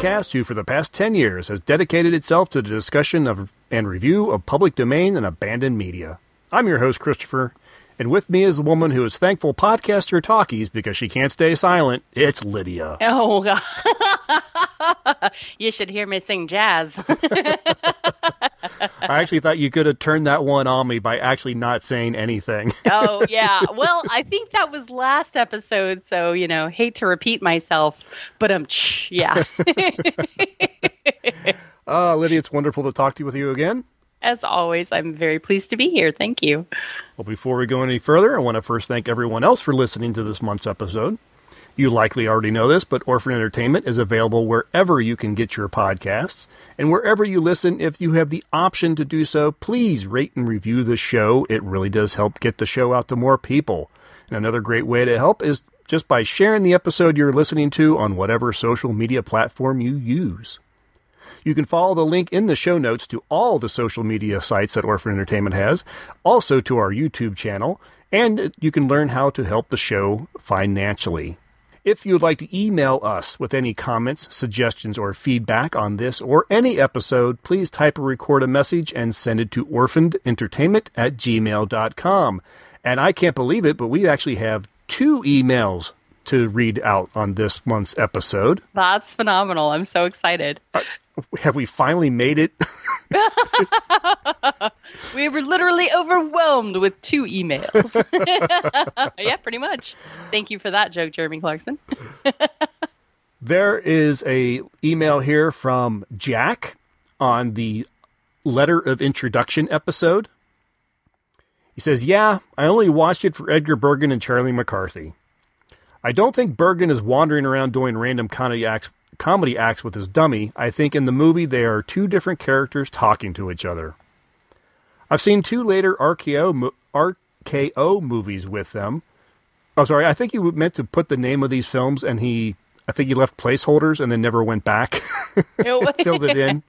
podcast who, for the past 10 years, has dedicated itself to the discussion of and review of public domain and abandoned media. I'm your host, Christopher, and with me is the woman who is thankful podcaster talkies because she can't stay silent. It's Lydia. Oh, God. you should hear me sing jazz. I actually thought you could have turned that one on me by actually not saying anything. oh, yeah. Well, I think that was last episode, so, you know, hate to repeat myself, but um, yeah. uh, Lydia, it's wonderful to talk to you with you again. As always, I'm very pleased to be here. Thank you. Well, before we go any further, I want to first thank everyone else for listening to this month's episode. You likely already know this, but Orphaned Entertainment is available wherever you can get your podcasts. And wherever you listen, if you have the option to do so, please rate and review the show. It really does help get the show out to more people. And another great way to help is just by sharing the episode you're listening to on whatever social media platform you use. You can follow the link in the show notes to all the social media sites that Orphaned Entertainment has, also to our YouTube channel, and you can learn how to help the show financially. If you'd like to email us with any comments, suggestions, or feedback on this or any episode, please type or record a message and send it to orphanedentertainment at gmail.com. And I can't believe it, but we actually have two emails to read out on this month's episode. That's phenomenal. I'm so excited. Uh, have we finally made it? we were literally overwhelmed with two emails. yeah, pretty much. Thank you for that joke, Jeremy Clarkson. there is a email here from Jack on the letter of introduction episode. He says, "Yeah, I only watched it for Edgar Bergen and Charlie McCarthy. I don't think Bergen is wandering around doing random comedy acts comedy acts with his dummy, I think in the movie they are two different characters talking to each other. I've seen two later RKO, RKO movies with them. Oh, sorry, I think he meant to put the name of these films and he, I think he left placeholders and then never went back, filled it in.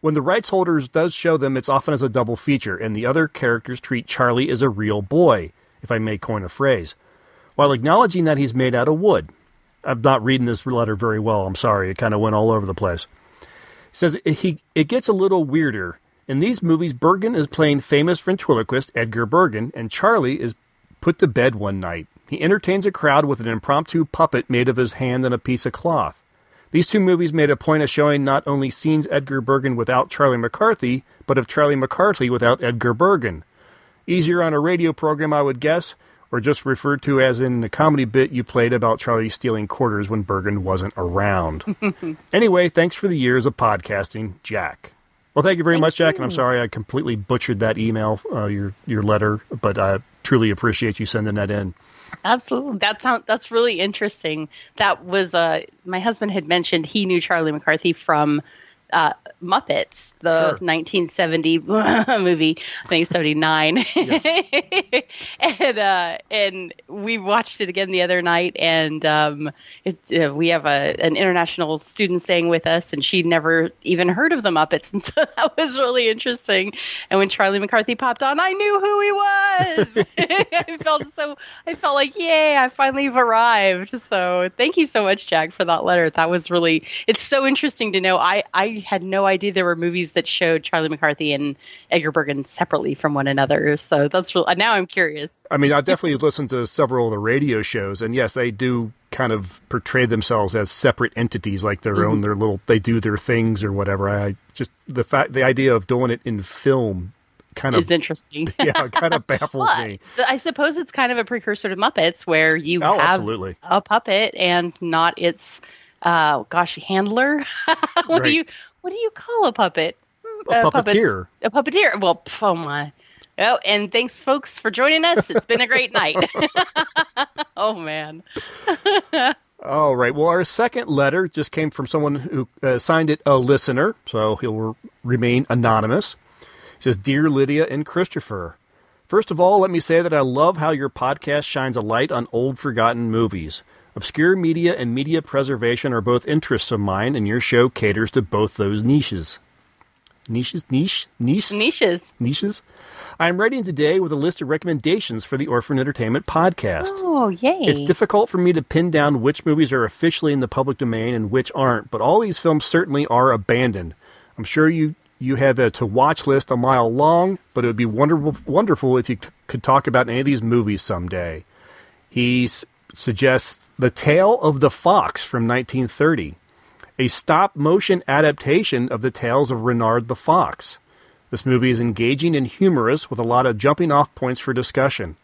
When the rights holders does show them, it's often as a double feature, and the other characters treat Charlie as a real boy, if I may coin a phrase, while acknowledging that he's made out of wood. I'm not reading this letter very well. I'm sorry. It kind of went all over the place. He says he it gets a little weirder. In these movies, Bergen is playing famous ventriloquist Edgar Bergen, and Charlie is put to bed one night. He entertains a crowd with an impromptu puppet made of his hand and a piece of cloth. These two movies made a point of showing not only scenes Edgar Bergen without Charlie McCarthy, but of Charlie McCarthy without Edgar Bergen. Easier on a radio program, I would guess, or just referred to as in the comedy bit you played about Charlie stealing quarters when Bergen wasn't around. anyway, thanks for the years of podcasting, Jack. Well, thank you very thank much, Jack, you. and I'm sorry I completely butchered that email, uh, your your letter, but I truly appreciate you sending that in. Absolutely, that sounds that's really interesting. That was uh, my husband had mentioned he knew Charlie McCarthy from uh, Muppets, the sure. 1970 movie, I think 79. Yes. and uh, and we watched it again the other night, and um, it, uh, we have a an international student staying with us, and she'd never even heard of the Muppets, and so that was really interesting. And when Charlie McCarthy popped on, I knew who he was. I felt so. I felt like, yay! I finally have arrived. So thank you so much, Jack, for that letter. That was really. It's so interesting to know. I I had no idea there were movies that showed Charlie McCarthy and Edgar Bergen separately from one another. So that's real. Now I'm curious. I mean, I definitely listened to several of the radio shows, and yes, they do kind of portray themselves as separate entities, like their mm-hmm. own, their little, they do their things or whatever. I just the fact, the idea of doing it in film kind of is interesting. yeah, kind of baffles well, me. I suppose it's kind of a precursor to Muppets, where you oh, have absolutely. a puppet and not its, uh, gosh, handler. what right. do you what do you call a puppet? A uh, puppeteer. A puppeteer. Well, oh my. Oh, and thanks, folks, for joining us. It's been a great night. oh man. All right. Well, our second letter just came from someone who uh, signed it a listener, so he'll re- remain anonymous. He says, "Dear Lydia and Christopher." First of all, let me say that I love how your podcast shines a light on old forgotten movies. Obscure media and media preservation are both interests of mine, and your show caters to both those niches. Niches? Niche? Niche? Niches. Niches? I'm writing today with a list of recommendations for the Orphaned Entertainment podcast. Oh, yay. It's difficult for me to pin down which movies are officially in the public domain and which aren't, but all these films certainly are abandoned. I'm sure you you have a to watch list a mile long, but it would be wonderful wonderful if you could talk about any of these movies someday. He s- suggests The Tale of the Fox from 1930, a stop motion adaptation of the tales of Renard the Fox. This movie is engaging and humorous with a lot of jumping off points for discussion.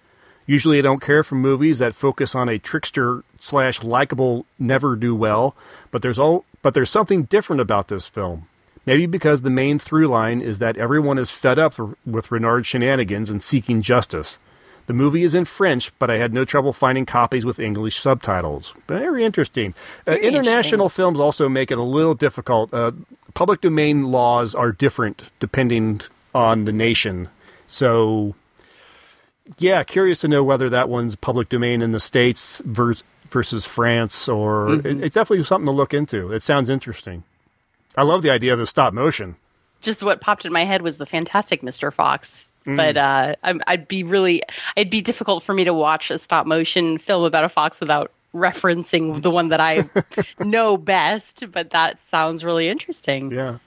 Usually, I don't care for movies that focus on a trickster slash likable never do well, but there's all but there's something different about this film. Maybe because the main through line is that everyone is fed up with Renard's shenanigans and seeking justice. The movie is in French, but I had no trouble finding copies with English subtitles. Very interesting. Uh, Very international films also make it a little difficult. Uh, public domain laws are different depending on the nation. So, yeah, curious to know whether that one's public domain in the States vers- versus France, or it, it's definitely something to look into. It sounds interesting. I love the idea of the stop motion. just what popped in my head was the fantastic Mr. Fox. Mm. But uh, I'm, I'd be really, it'd be difficult for me to watch a stop motion film about a fox without referencing the one that I know best. But that sounds really interesting. Yeah.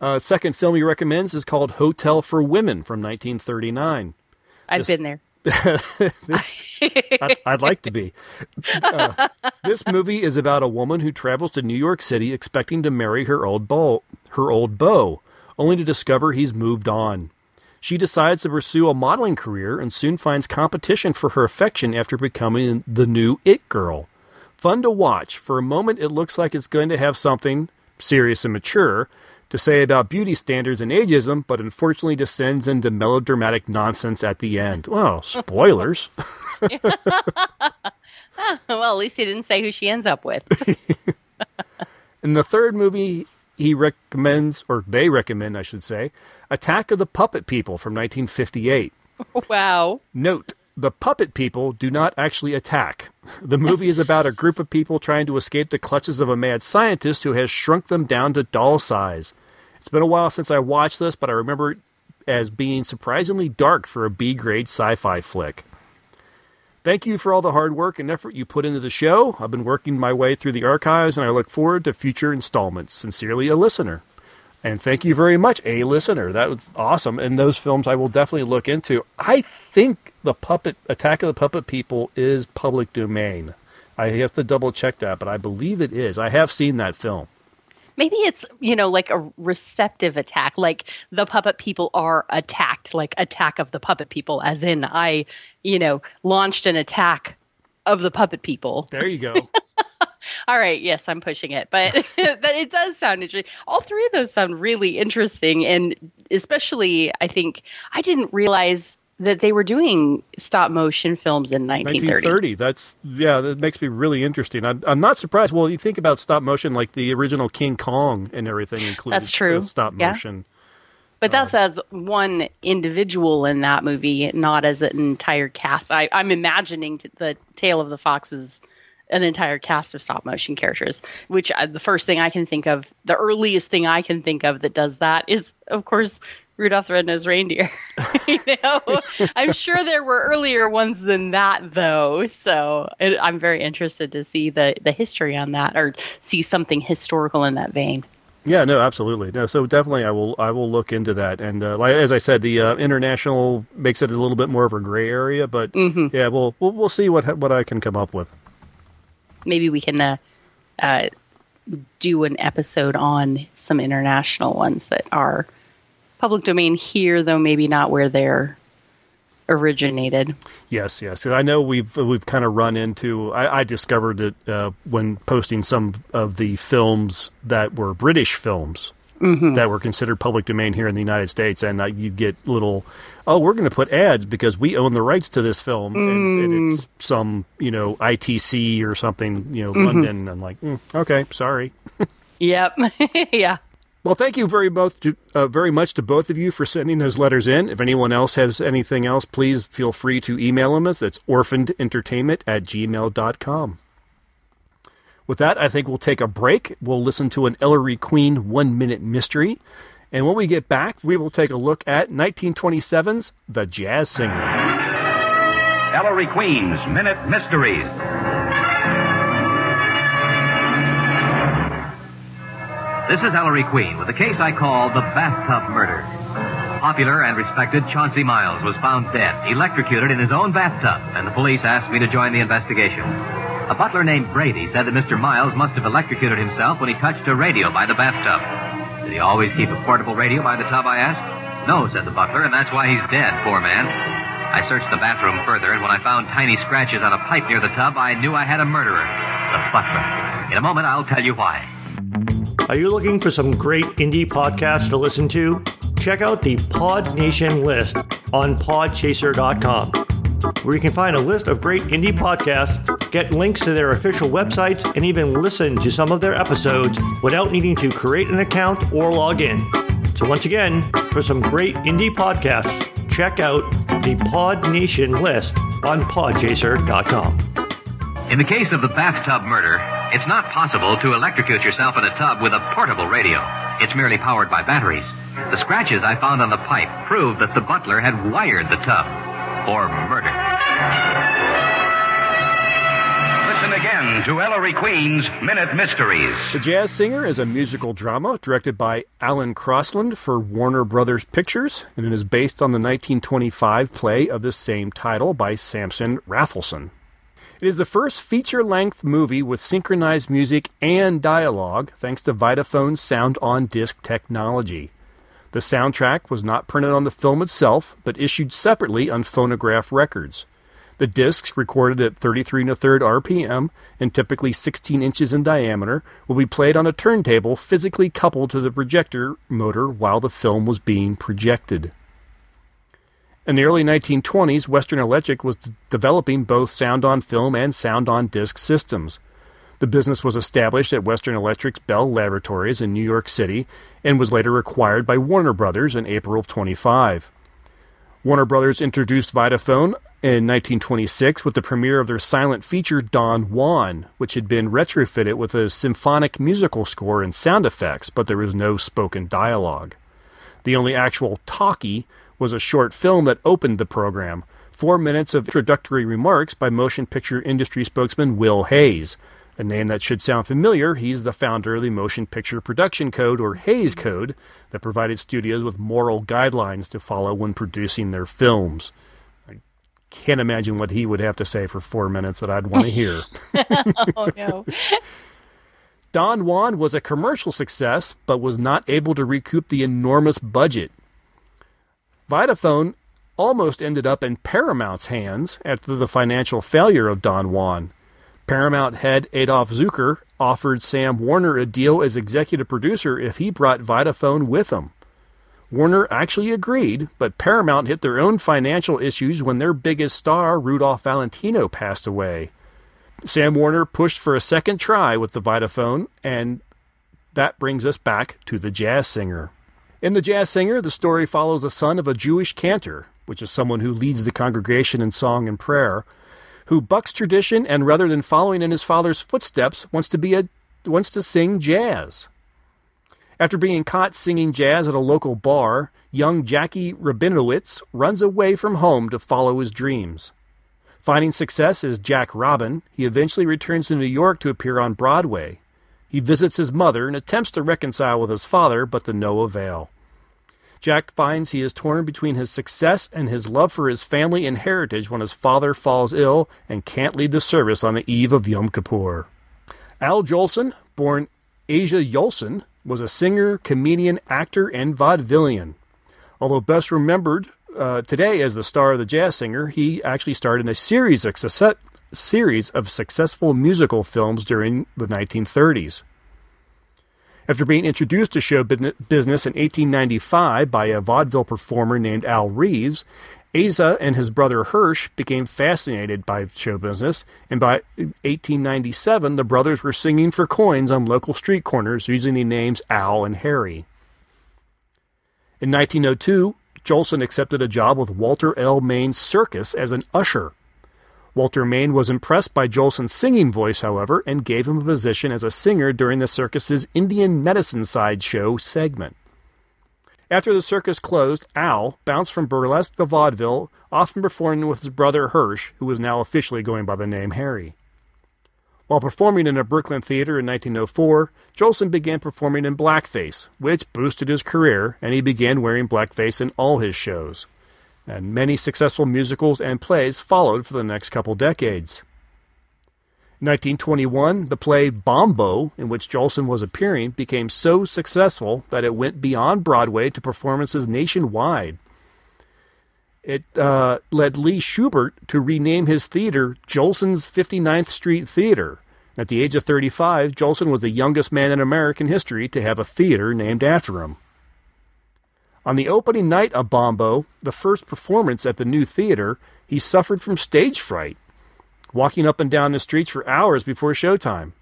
Uh, second film he recommends is called Hotel for Women from 1939. I've This- been there. I'd, I'd like to be. Uh, this movie is about a woman who travels to New York City expecting to marry her old beau, her old beau, only to discover he's moved on. She decides to pursue a modeling career and soon finds competition for her affection after becoming the new it girl. Fun to watch. For a moment, it looks like it's going to have something serious and mature to say about beauty standards and ageism, but unfortunately descends into melodramatic nonsense at the end. Well, spoilers. well, at least he didn't say who she ends up with. In the third movie, he recommends, or they recommend, I should say, Attack of the Puppet People from 1958. wow. Note, the puppet people do not actually attack. The movie is about a group of people trying to escape the clutches of a mad scientist who has shrunk them down to doll size. It's been a while since I watched this, but I remember it as being surprisingly dark for a B grade sci fi flick. Thank you for all the hard work and effort you put into the show. I've been working my way through the archives and I look forward to future installments. Sincerely, a listener. And thank you very much, a listener. That was awesome. And those films I will definitely look into. I think the puppet Attack of the Puppet People is public domain. I have to double check that, but I believe it is. I have seen that film. Maybe it's, you know, like a receptive attack, like the puppet people are attacked, like attack of the puppet people, as in I, you know, launched an attack of the puppet people. There you go. All right, yes, I'm pushing it, but it does sound interesting. All three of those sound really interesting, and especially, I think I didn't realize that they were doing stop motion films in 1930. 1930. That's yeah. That makes me really interesting. I'm, I'm not surprised. Well, you think about stop motion, like the original King Kong and everything included. That's true. Stop Yeah. motion. But that's uh, as one individual in that movie, not as an entire cast. I, I'm imagining t- the Tale of the Fox is an entire cast of stop motion characters, which uh, the first thing I can think of, the earliest thing I can think of that does that is, of course, Rudolph the Red-Nosed Reindeer. you know, I'm sure there were earlier ones than that, though. So it, I'm very interested to see the the history on that, or see something historical in that vein. Yeah, no, absolutely. No, so definitely, I will. I will look into that. And uh, like as I said, the uh, international makes it a little bit more of a gray area. But Mm-hmm. yeah, we'll, we'll we'll see what what I can come up with. Maybe we can uh, uh, do an episode on some international ones that are public domain here, though maybe not where they're originated. Yes, yes. I know we've we've kind of run into. I, I discovered it uh, when posting some of the films that were British films that were considered public domain here in the United States, and uh, you get little. Oh, we're going to put ads because we own the rights to this film, and, and it's some you know ITC or something, you know, London. I'm like, mm, okay, sorry. Yep. yeah. Well, thank you very much, to, uh, very much to both of you for sending those letters in. If anyone else has anything else, please feel free to email them us. That's orphanedentertainment at gmail.com. With that, I think we'll take a break. We'll listen to an Ellery Queen one minute mystery. And when we get back, we will take a look at 1927's The Jazz Singer. Ellery Queen's Minute Mysteries. This is Ellery Queen with a case I call the Bathtub Murder. Popular and respected Chauncey Miles was found dead, electrocuted in his own bathtub, and the police asked me to join the investigation. A butler named Brady said that Mr. Miles must have electrocuted himself when he touched a radio by the bathtub. Did he always keep a portable radio by the tub, I asked? No, said the butler, and that's why he's dead, poor man. I searched the bathroom further, and when I found tiny scratches on a pipe near the tub, I knew I had a murderer, the butler. In a moment, I'll tell you why. Are you looking for some great indie podcasts to listen to? Check out the Pod Nation list on podchaser.com, where you can find a list of great indie podcasts, get links to their official websites, and even listen to some of their episodes without needing to create an account or log in. So, once again, for some great indie podcasts, check out the Pod Nation list on podchaser.com. In the case of the bathtub murder, it's not possible to electrocute yourself in a tub with a portable radio. It's merely powered by batteries. The scratches I found on the pipe prove that the butler had wired the tub for murder. Again to Ellery Queen's Minute Mysteries. The Jazz Singer is a musical drama directed by Alan Crosland for Warner Brothers Pictures, and it is based on the 1925 play of the same title by Samson Raphaelson. It is the first feature length movie with synchronized music and dialogue thanks to Vitaphone's sound on disc technology. The soundtrack was not printed on the film itself, but issued separately on phonograph records. The discs, recorded at 33 and a third RPM and typically 16 inches in diameter, will be played on a turntable physically coupled to the projector motor while the film was being projected. In the early 1920s, Western Electric was developing both sound on film and sound on disc systems. The business was established at Western Electric's Bell Laboratories in New York City and was later acquired by Warner Brothers in April of 25. Warner Brothers introduced Vitaphone in 1926 with the premiere of their silent feature Don Juan, which had been retrofitted with a symphonic musical score and sound effects, but there was no spoken dialogue. The only actual talkie was a short film that opened the program. Four minutes of introductory remarks by motion picture industry spokesman Will Hays. A name that should sound familiar, he's the founder of the Motion Picture Production Code, or Hays Code, that provided studios with moral guidelines to follow when producing their films. Can't imagine what he would have to say for four minutes that I'd want to hear. oh no. Don Juan was a commercial success, but was not able to recoup the enormous budget. Vitaphone almost ended up in Paramount's hands after the financial failure of Don Juan. Paramount head Adolph Zukor offered Sam Warner a deal as executive producer if he brought Vitaphone with him. Warner actually agreed, but Paramount hit their own financial issues when their biggest star, Rudolph Valentino, passed away. Sam Warner pushed for a second try with the Vitaphone, and that brings us back to the jazz singer. In The Jazz Singer, the story follows the son of a Jewish cantor, which is someone who leads the congregation in song and prayer, who bucks tradition and rather than following in his father's footsteps, wants to be a wants to sing jazz. After being caught singing jazz at a local bar, young Jackie Rabinowitz runs away from home to follow his dreams. Finding success as Jack Robin, he eventually returns to New York to appear on Broadway. He visits his mother and attempts to reconcile with his father, but to no avail. Jack finds he is torn between his success and his love for his family and heritage when his father falls ill and can't lead the service on the eve of Yom Kippur. Al Jolson, born Asa Yoelson, was a singer, comedian, actor, and vaudevillian. Although best remembered uh, today as the star of the jazz singer, he actually starred in a series of, series of successful musical films during the 1930s. After being introduced to show business in 1895 by a vaudeville performer named Al Reeves, Asa and his brother Hirsch became fascinated by show business, and by 1897, the brothers were singing for coins on local street corners using the names Al and Harry. In 1902, Jolson accepted a job with Walter L. Main's circus as an usher. Walter Main was impressed by Jolson's singing voice, however, and gave him a position as a singer during the circus's Indian medicine side show segment. After the circus closed, Al bounced from burlesque to vaudeville, often performing with his brother Hirsch, who was now officially going by the name Harry. While performing in a Brooklyn theater in 1904, Jolson began performing in blackface, which boosted his career, and he began wearing blackface in all his shows. And many successful musicals and plays followed for the next couple decades. 1921, the play Bombo, in which Jolson was appearing, became so successful that it went beyond Broadway to performances nationwide. It uh, led Lee Shubert to rename his theater Jolson's 59th Street Theater. At the age of 35, Jolson was the youngest man in American history to have a theater named after him. On the opening night of Bombo, the first performance at the new theater, he suffered from stage fright walking up and down the streets for hours before showtime.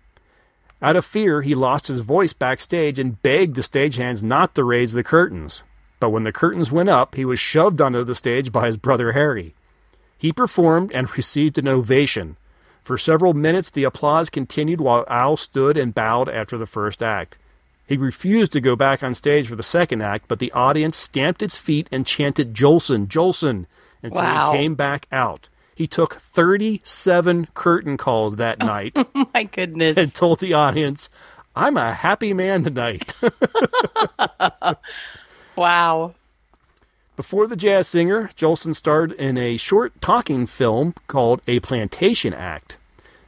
Out of fear, he lost his voice backstage and begged the stagehands not to raise the curtains. But when the curtains went up, he was shoved onto the stage by his brother Harry. He performed and received an ovation. For several minutes, the applause continued while Al stood and bowed after the first act. He refused to go back on stage for the second act, but the audience stamped its feet and chanted Jolson, Jolson, until Wow. he came back out. He took 37 curtain calls that oh, night Oh my goodness. and told the audience, I'm a happy man tonight. wow. Before the jazz singer, Jolson starred in a short talking film called A Plantation Act.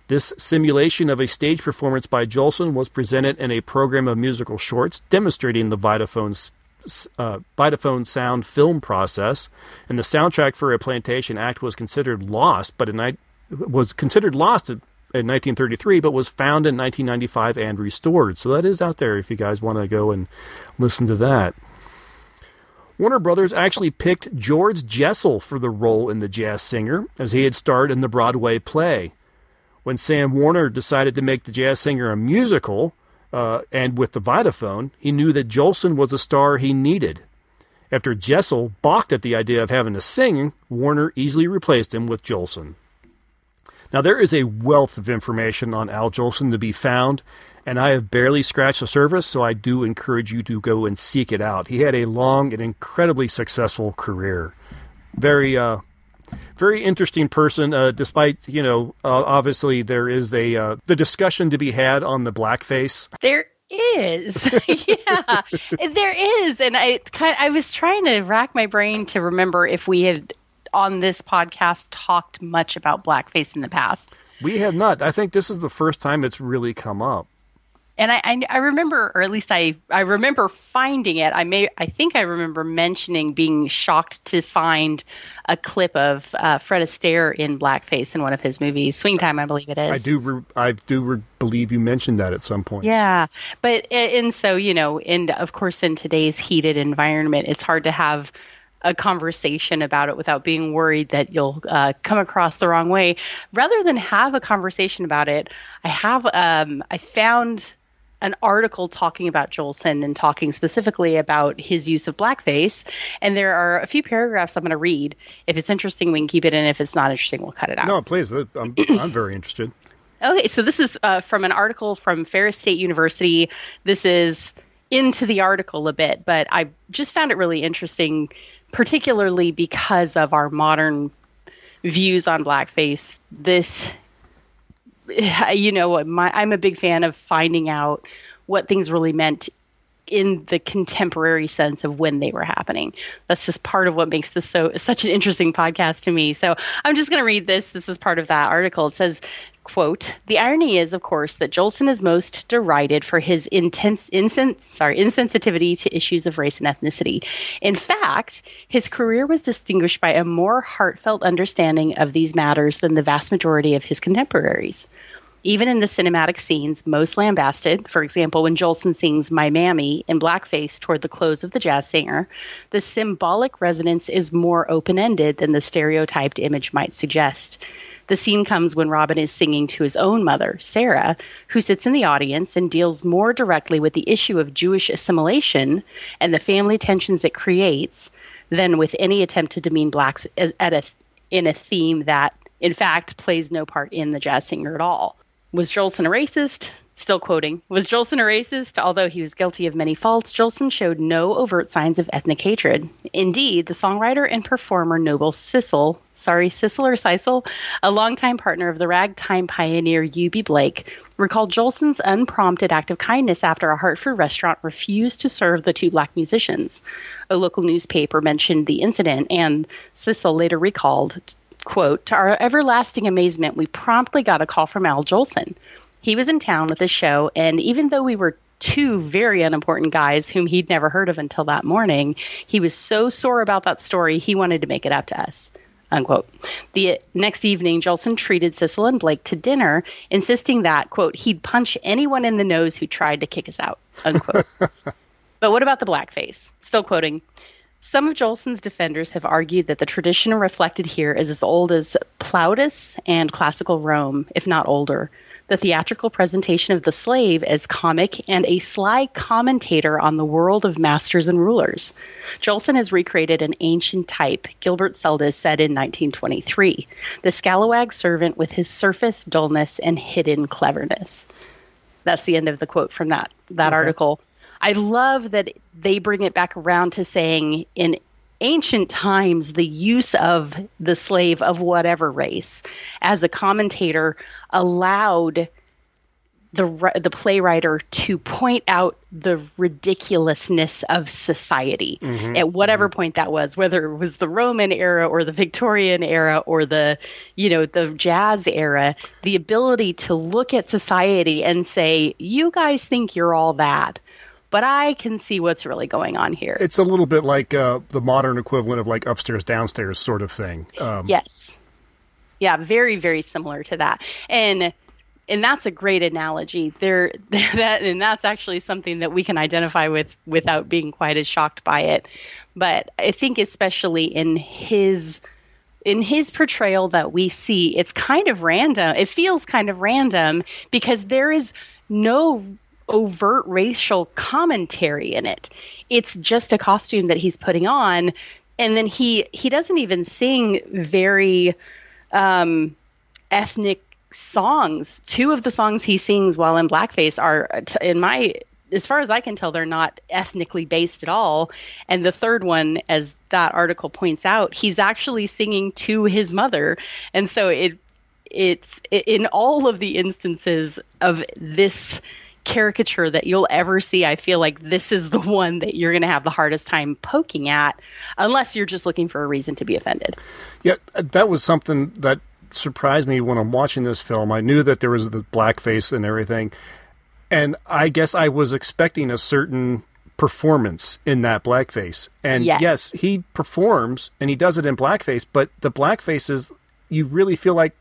This simulation of a stage performance by Jolson was presented in a program of musical shorts demonstrating the Vitaphone, s- uh, Vitaphone sound film process, and the soundtrack for A Plantation Act was considered lost, but in, was considered lost in 1933, but was found in 1995 and restored. So that is out there if you guys want to go and listen to that. Warner Brothers actually picked George Jessel for the role in The Jazz Singer, as he had starred in the Broadway play. When Sam Warner decided to make The Jazz Singer a musical, uh, and with the Vitaphone, he knew that Jolson was the star he needed. After Jessel balked at the idea of having to sing, Warner easily replaced him with Jolson. Now, there is a wealth of information on Al Jolson to be found, and I have barely scratched the surface, so I do encourage you to go and seek it out. He had a long and incredibly successful career. Very, uh, very interesting person. Uh, despite you know, uh, obviously there is a uh, the discussion to be had on the blackface. There is. yeah. There is. And I kind I was trying to rack my brain to remember if we had on this podcast talked much about blackface in the past. We have not. I think this is the first time it's really come up. And I, I, I remember, or at least I, I remember finding it. I may, I think I remember mentioning being shocked to find a clip of uh, Fred Astaire in blackface in one of his movies, Swing Time, I believe it is. I do. Re- I do re- believe you mentioned that at some point. Yeah, but and so you know, and of course, in today's heated environment, it's hard to have a conversation about it without being worried that you'll uh, come across the wrong way. Rather than have a conversation about it, I have um, I found an article talking about Jolson and talking specifically about his use of blackface. And there are a few paragraphs I'm going to read. If it's interesting, we can keep it in. If it's not interesting, we'll cut it out. No, please. I'm, I'm very interested. Okay, so this is uh, from an article from Ferris State University. This is into the article a bit, but I just found it really interesting, particularly because of our modern views on blackface. This, you know, my, I'm a big fan of finding out what things really meant in the contemporary sense of when they were happening. That's just part of what makes this so such an interesting podcast to me. So I'm just going to read this. This is part of that article. It says, quote, the irony is, of course, that Jolson is most derided for his intense insen- sorry, insensitivity to issues of race and ethnicity. In fact, his career was distinguished by a more heartfelt understanding of these matters than the vast majority of his contemporaries. Even in the cinematic scenes most lambasted, for example, when Jolson sings My Mammy in blackface toward the close of The Jazz Singer, the symbolic resonance is more open ended than the stereotyped image might suggest. The scene comes when Robin is singing to his own mother, Sarah, who sits in the audience and deals more directly with the issue of Jewish assimilation and the family tensions it creates than with any attempt to demean blacks as, a, in a theme that, in fact, plays no part in The Jazz Singer at all. Was Jolson a racist? Still quoting. Was Jolson a racist? Although he was guilty of many faults, Jolson showed no overt signs of ethnic hatred. Indeed, the songwriter and performer Noble Sissle, sorry, Sissle or Sissle, a longtime partner of the ragtime pioneer Eubie Blake, recalled Jolson's unprompted act of kindness after a Hartford restaurant refused to serve the two black musicians. A local newspaper mentioned the incident, and Sissle later recalled, quote, To our everlasting amazement, we promptly got a call from Al Jolson. He was in town with his show, and even though we were two very unimportant guys whom he'd never heard of until that morning, he was so sore about that story he wanted to make it up to us. Unquote. The next evening, Jolson treated Sissle and Blake to dinner, insisting that, quote, he'd punch anyone in the nose who tried to kick us out, unquote. but what about the blackface? Still quoting. Some of Jolson's defenders have argued that the tradition reflected here is as old as Plautus and classical Rome, if not older. The theatrical presentation of the slave as comic and a sly commentator on the world of masters and rulers. Jolson has recreated an ancient type, Gilbert Seldes said in 1923, the scalawag servant with his surface dullness and hidden cleverness. That's the end of the quote from that that okay. article. I love that they bring it back around to saying in ancient times the use of the slave of whatever race as a commentator allowed the the playwright to point out the ridiculousness of society mm-hmm, at whatever mm-hmm. point that was whether it was the roman era or the victorian era or the you know the jazz era the ability to look at society and say you guys think you're all that but I can see what's really going on here. It's a little bit like uh, the modern equivalent of like upstairs downstairs sort of thing. Um, yes, yeah, very very similar to that, and and that's a great analogy. There, that and that's actually something that we can identify with without being quite as shocked by it. But I think especially in his in his portrayal that we see, it's kind of random. It feels kind of random because there is no overt racial commentary in it. It's just a costume that he's putting on, and then he he doesn't even sing very um, ethnic songs. Two of the songs he sings while in blackface are, in my as far as I can tell, they're not ethnically based at all. And the third one, as that article points out, he's actually singing to his mother, and so it it's in all of the instances of this caricature that you'll ever see. I feel like this is the one that you're going to have the hardest time poking at, unless you're just looking for a reason to be offended. Yeah, that was something that surprised me when I'm watching this film. I knew that there was the blackface and everything, and I guess I was expecting a certain performance in that blackface. And yes. yes, he performs and he does it in blackface, but the blackface is you really feel like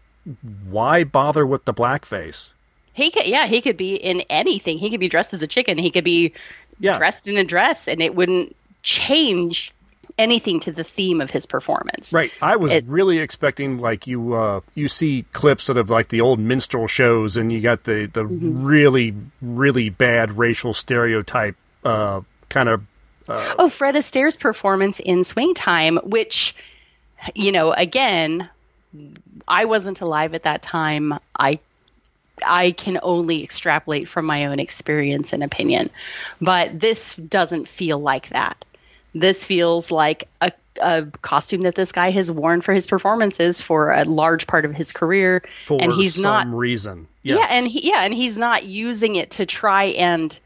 why bother with the blackface? He could, yeah, he could be in anything. He could be dressed as a chicken. He could be yeah. dressed in a dress, and it wouldn't change anything to the theme of his performance. Right. I was it, really expecting like you uh, you see clips of like the old minstrel shows, and you got the the mm-hmm. really really bad racial stereotype uh, kind of. Uh, oh, Fred Astaire's performance in Swing Time, which you know, again, I wasn't alive at that time. I I can only extrapolate from my own experience and opinion. But this doesn't feel like that. This feels like a, a costume that this guy has worn for his performances for a large part of his career, for and he's some not reason. Yes. Yeah, and he, yeah, and he's not using it to try and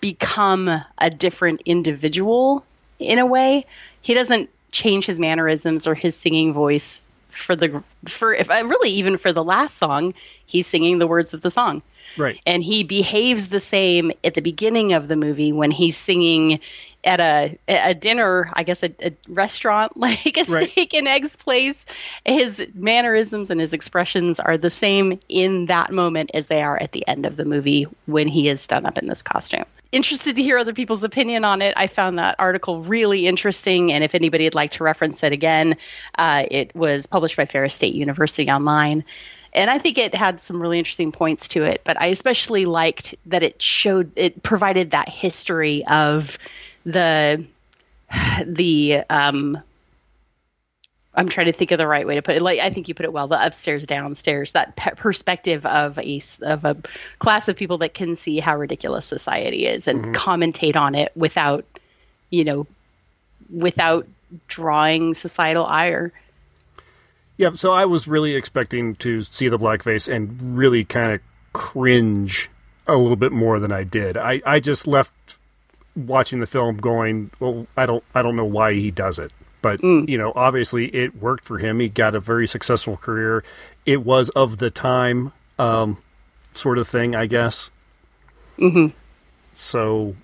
become a different individual in a way. He doesn't change his mannerisms or his singing voice for the for if I really even for the last song, he's singing the words of the song. Right. And he behaves the same at the beginning of the movie when he's singing at a a dinner, I guess a, a restaurant like a right. steak and eggs place. His mannerisms and his expressions are the same in that moment as they are at the end of the movie when he is done up in this costume interested to hear other people's opinion on it. I found that article really interesting, and if anybody would like to reference it again, uh, it was published by Ferris State University online. And I think it had some really interesting points to it, but I especially liked that it showed it provided that history of the the um, I'm trying to think of the right way to put it. Like I think you put it well. The upstairs, downstairs. That pe- perspective of a of a class of people that can see how ridiculous society is and mm-hmm. commentate on it without, you know, without drawing societal ire. Yeah, so I was really expecting to see the blackface and really kind of cringe a little bit more than I did. I, I just left watching the film going, well, I don't I don't know why he does it. But mm. you know, obviously it worked for him. He got a very successful career. It was of the time um, sort of thing, I guess. hmm So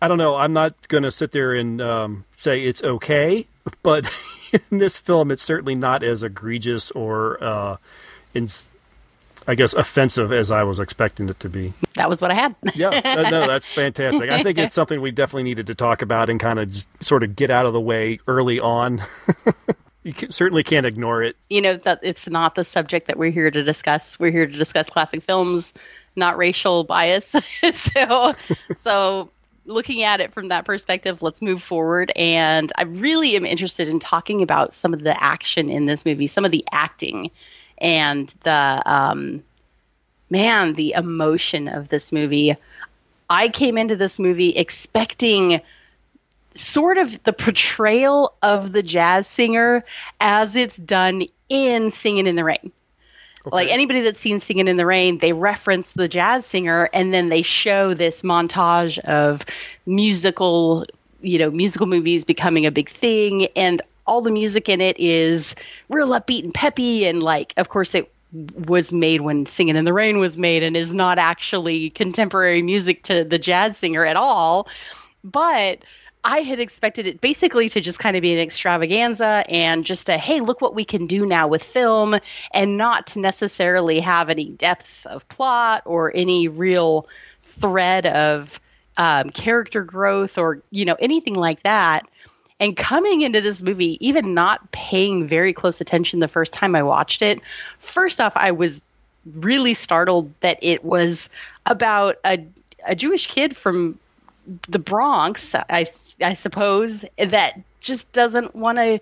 I don't know. I'm not going to sit there and um, say it's okay, but in this film, it's certainly not as egregious or, uh, in, I guess, offensive as I was expecting it to be. That was what I had. yeah, no, that's fantastic. I think it's something we definitely needed to talk about and kind of sort of get out of the way early on. you can, certainly can't ignore it. You know that it's not the subject that we're here to discuss. We're here to discuss classic films, not racial bias. so, so looking at it from that perspective, let's move forward. And I really am interested in talking about some of the action in this movie, some of the acting, and the um, man, the emotion of this movie. I came into this movie expecting sort of the portrayal of the jazz singer as it's done in Singing in the Rain. Okay. Like anybody that's seen Singing in the Rain, they reference the jazz singer and then they show this montage of musical, you know, musical movies becoming a big thing. And all the music in it is real upbeat and peppy. And like, of course, it was made when Singing in the Rain was made and is not actually contemporary music to the jazz singer at all. But I had expected it basically to just kind of be an extravaganza and just a hey, look what we can do now with film and not necessarily have any depth of plot or any real thread of um, character growth or you know anything like that. And coming into this movie, even not paying very close attention the first time I watched it, first off, I was really startled that it was about a a Jewish kid from the Bronx, I I suppose, that just doesn't want to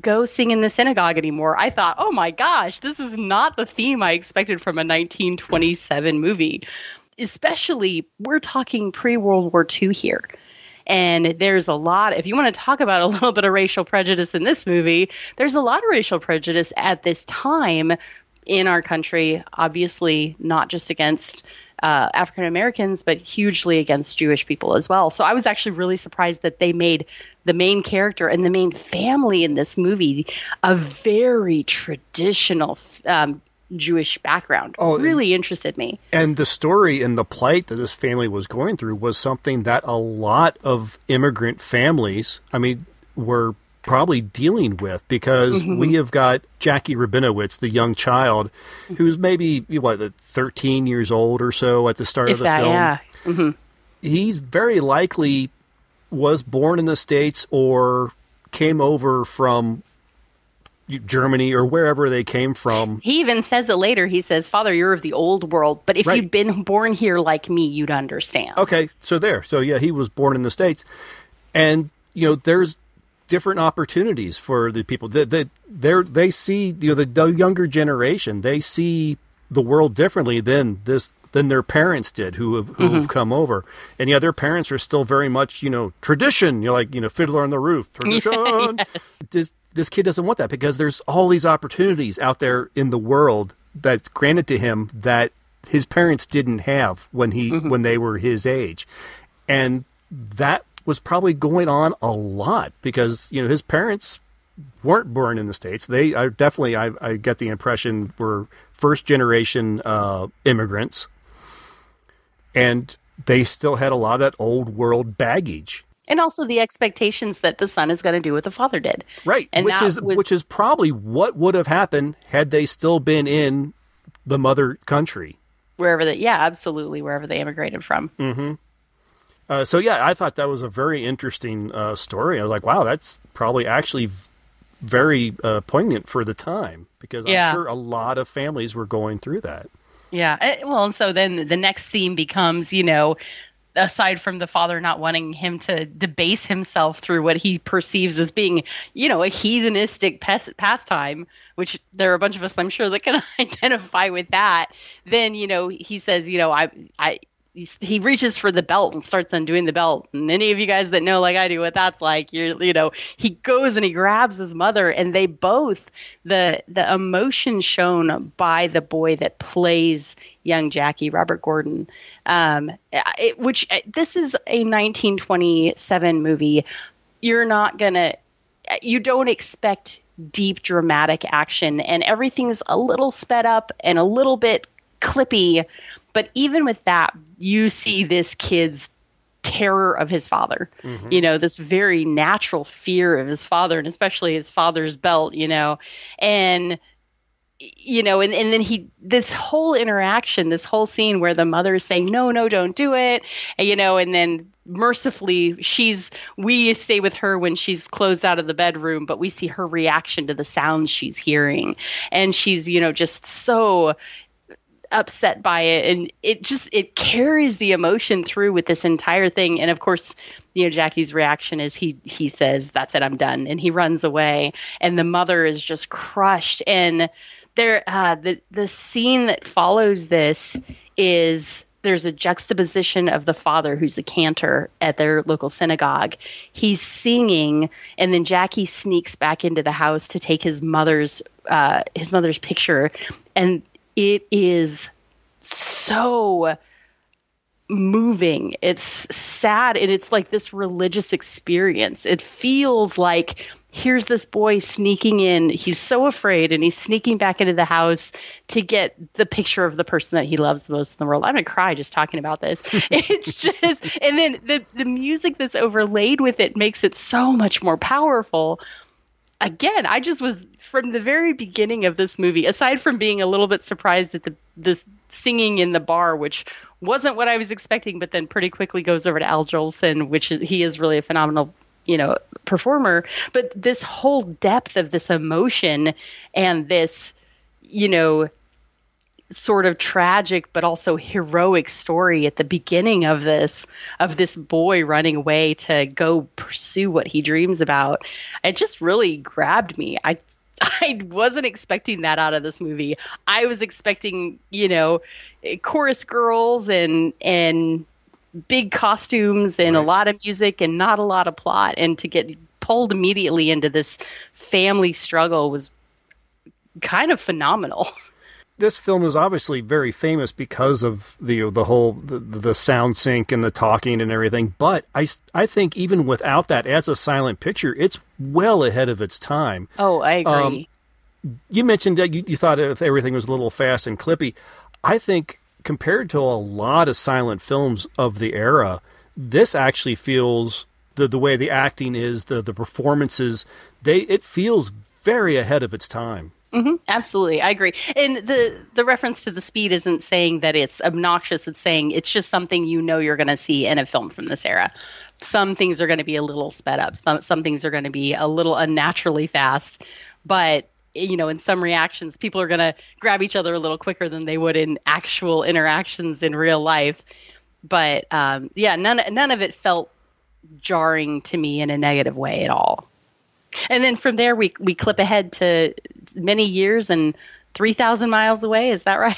go sing in the synagogue anymore. I thought, oh my gosh, this is not the theme I expected from a 1927 movie. Especially, we're talking pre World War II here. And there's a lot, if you want to talk about a little bit of racial prejudice in this movie, there's a lot of racial prejudice at this time in our country, obviously, not just against uh, African Americans, but hugely against Jewish people as well. So I was actually really surprised that they made the main character and the main family in this movie a very traditional um, Jewish background. Oh, really interested me. And the story and the plight that this family was going through was something that a lot of immigrant families, I mean, were probably dealing with because mm-hmm. we have got Jackie Rabinowitz, the young child, who's maybe what 13 years old or so at the start if of the that, film. Yeah. Mm-hmm. He's very likely was born in the states or came over from Germany or wherever they came from. He even says it later. He says, "Father, you're of the old world, but if right. you'd been born here like me, you'd understand." Okay, so there. So yeah, he was born in the states, and you know, there's different opportunities for the people that they, they they see you know the, the younger generation they see the world differently than this than their parents did who have who mm-hmm. have come over and yeah their parents are still very much you know tradition you're like you know fiddler on the roof tradition yes. this this kid doesn't want that because there's all these opportunities out there in the world that's granted to him that his parents didn't have when he mm-hmm. when they were his age and that was probably going on a lot because you know his parents weren't born in the states. They are definitely, I, I get the impression, were first generation uh, immigrants, and they still had a lot of that old world baggage. And also the expectations that the son is going to do what the father did, right? And which is was... which is probably what would have happened had they still been in the mother country, wherever they, yeah, absolutely, wherever they immigrated from. Mm-hmm. Uh, so yeah, I thought that was a very interesting uh, story. I was like, wow, that's probably actually very uh, poignant for the time because I'm sure a lot of families were going through that. Yeah. Eh, well, and so then the next theme becomes, you know, aside from the father not wanting him to debase himself through what he perceives as being, you know, a heathenistic pes- pastime, which there are a bunch of us, I'm sure, that can identify with that. Then, you know, he says, you know, I, I, he reaches for the belt and starts undoing the belt. And any of you guys that know, like I do, what that's like, you're, you know, he goes and he grabs his mother, and they both the the emotion shown by the boy that plays young Jackie, Robert Gordon, um, it, which uh, this is a 1927 movie. You're not gonna, you don't expect deep dramatic action, and everything's a little sped up and a little bit clippy but even with that, you see this kid's terror of his father. Mm-hmm. You know, this very natural fear of his father and especially his father's belt, you know. And you know, and, and then he this whole interaction, this whole scene where the mother is saying, No, no, don't do it. And, you know, and then mercifully she's we stay with her when she's closed out of the bedroom but we see her reaction to the sounds she's hearing and she's you know just so upset by it and it just it carries the emotion through with this entire thing and of course you know Jackie's reaction is he he says that's it I'm done and he runs away and the mother is just crushed and there uh the the scene that follows this is there's a juxtaposition of the father who's the cantor at their local synagogue. He's singing, and then Jackie sneaks back into the house to take his mother's uh, his mother's picture, and it is so moving. It's sad and it's like this religious experience. It feels like here's this boy sneaking in. He's so afraid and he's sneaking back into the house to get the picture of the person that he loves the most in the world. I'm going to cry just talking about this. it's just and then the the music that's overlaid with it makes it so much more powerful. Again, I just was from the very beginning of this movie, aside from being a little bit surprised at the the singing in the bar, which wasn't what I was expecting, but then pretty quickly goes over to Al Jolson, which is he is really a phenomenal you know performer but this whole depth of this emotion and this you know sort of tragic but also heroic story at the beginning of this of this boy running away to go pursue what he dreams about it just really grabbed me i I wasn't expecting that out of this movie. I was expecting, you know, chorus girls and and big costumes and right. a lot of music and not a lot of plot and to get pulled immediately into this family struggle was kind of phenomenal. This film is obviously very famous because of the the whole the, the sound sync and the talking and everything. But I, I think even without that, as a silent picture, it's well ahead of its time. Oh, I agree. Um, you mentioned that you, you thought everything was a little fast and clippy. I think compared to a lot of silent films of the era, this actually feels the the way the acting is, the the performances, they it feels very ahead of its time. Mm-hmm, absolutely, I agree. And the the reference to the speed isn't saying that it's obnoxious. It's saying it's just something you know you're going to see in a film from this era. Some things are going to be a little sped up. Some some things are going to be a little unnaturally fast. But you know, in some reactions, people are going to grab each other a little quicker than they would in actual interactions in real life. But um, yeah, none none of it felt jarring to me in a negative way at all. And then from there, we we clip ahead to many years and three thousand miles away. Is that right?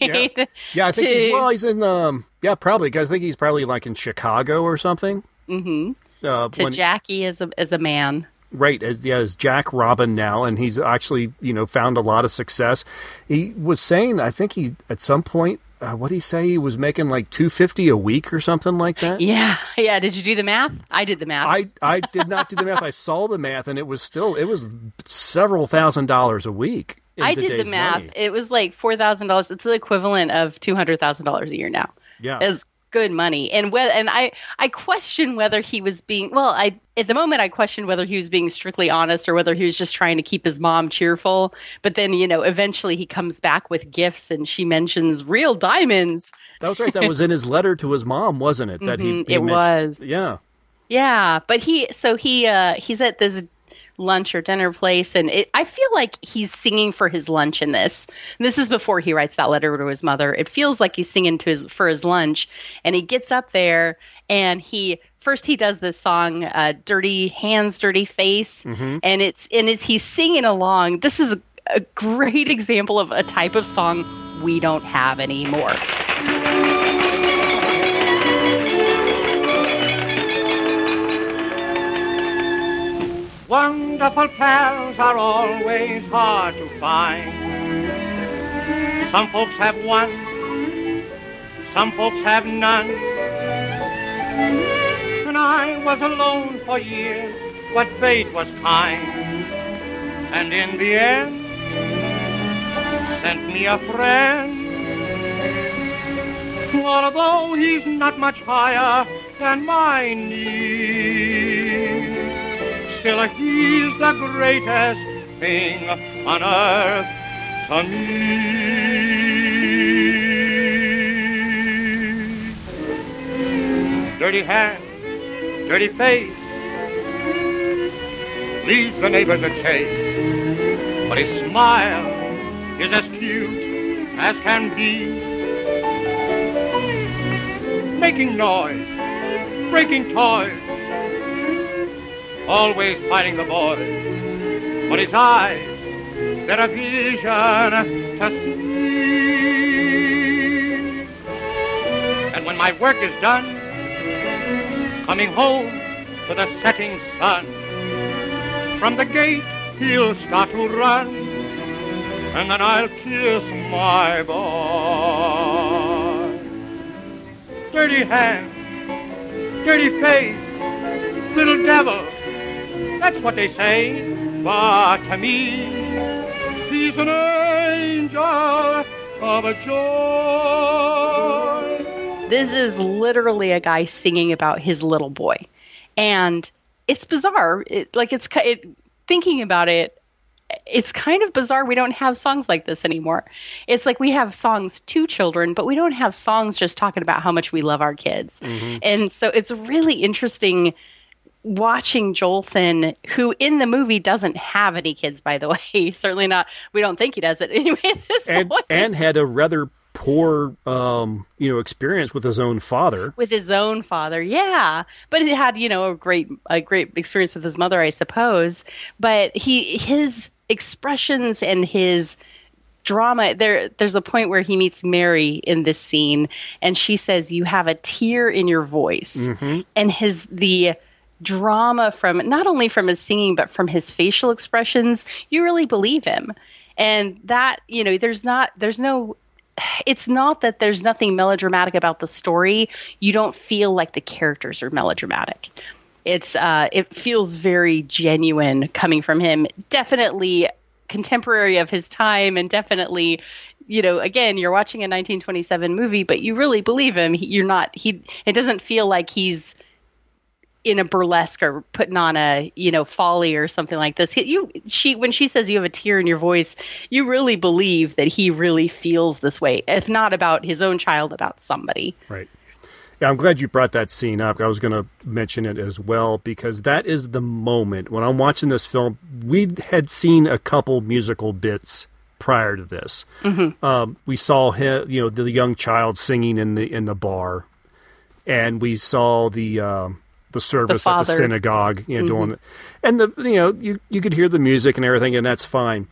yeah. yeah, I think to, he's well. He's in um, yeah, probably. I think he's probably like in Chicago or something. Mm-hmm. Uh, to when, Jackie as a as a man right as yeah, as Jack Robin now, and he's actually you know found a lot of success. He was saying, I think he at some point. Uh, what did he say? He was making like two fifty a week or something like that. Yeah, yeah. Did you do the math? I did the math. I I did not do the math. I saw the math, and it was still it was several thousand dollars a week. I did the math. Money. It was like four thousand dollars. It's the equivalent of two hundred thousand dollars a year now. Yeah, good money. And when, and I I question whether he was being well, I at the moment I questioned whether he was being strictly honest or whether he was just trying to keep his mom cheerful. But then, you know, eventually he comes back with gifts and she mentions real diamonds. That was right. That was in his letter to his mom, wasn't it? That mm-hmm, he, he, it was. Yeah. Yeah, but he so he uh he's at this lunch or dinner place, and it, I feel like he's singing for his lunch in this. And this is before he writes that letter to his mother. It feels like he's singing to his for his lunch, and he gets up there and he first he does this song uh, dirty hands dirty face Mm-hmm. and it's and it's he's singing along this is a, a great example of a type of song we don't have anymore Wonderful pals are always hard to find. Some folks have one, some folks have none. And I was alone for years, but fate was kind. And in the end, sent me a friend. Although he's not much higher than my knees still he's the greatest thing on earth to me. Dirty hands, dirty face, leads the neighbors a chase. But his smile is as cute as can be. Making noise, breaking toys, always fighting the boys. But his eyes, they're a vision to see. And when my work is done, coming home to the setting sun, from the gate he'll start to run, and then I'll kiss my boy. Dirty hands, dirty face, little devil, that's what they say. But to me, he's an angel of a joy. this is literally a guy singing about his little boy. And it's bizarre. It, like it's it, thinking about it it's kind of bizarre we don't have songs like this anymore. It's like we have songs to children but we don't have songs just talking about how much we love our kids. Mm-hmm. And so it's really interesting watching Jolson, who in the movie doesn't have any kids, by the way. Certainly not. We don't think he does it anyway. At this and point. and had a rather poor um you know experience with his own father with his own father yeah but he had you know a great a great experience with his mother i suppose but he his expressions and his drama there there's a point where he meets mary in this scene and she says you have a tear in your voice and his the drama from not only from his singing but from his facial expressions you really believe him and that you know there's not there's no it's not that there's nothing melodramatic about the story. You don't feel like the characters are melodramatic. It's uh, it feels very genuine coming from him. Definitely contemporary of his time, and definitely, you know, again, you're watching a 1927 movie, but you really believe him. He, you're not. He. It doesn't feel like he's in a burlesque or putting on a you know folly or something like this. You she when she says you have a tear in your voice, you really believe that he really feels this way. If not about his own child, about somebody. Right. Yeah, I'm glad you brought that scene up. I was going to mention it as well because that is the moment when I'm watching this film. We had seen a couple musical bits prior to this. Um, we saw him, you know, the young child singing in the in the bar, and we saw the um, the service at the synagogue, you know, mm-hmm. doing it. And the you know you you could hear the music and everything, and that's fine.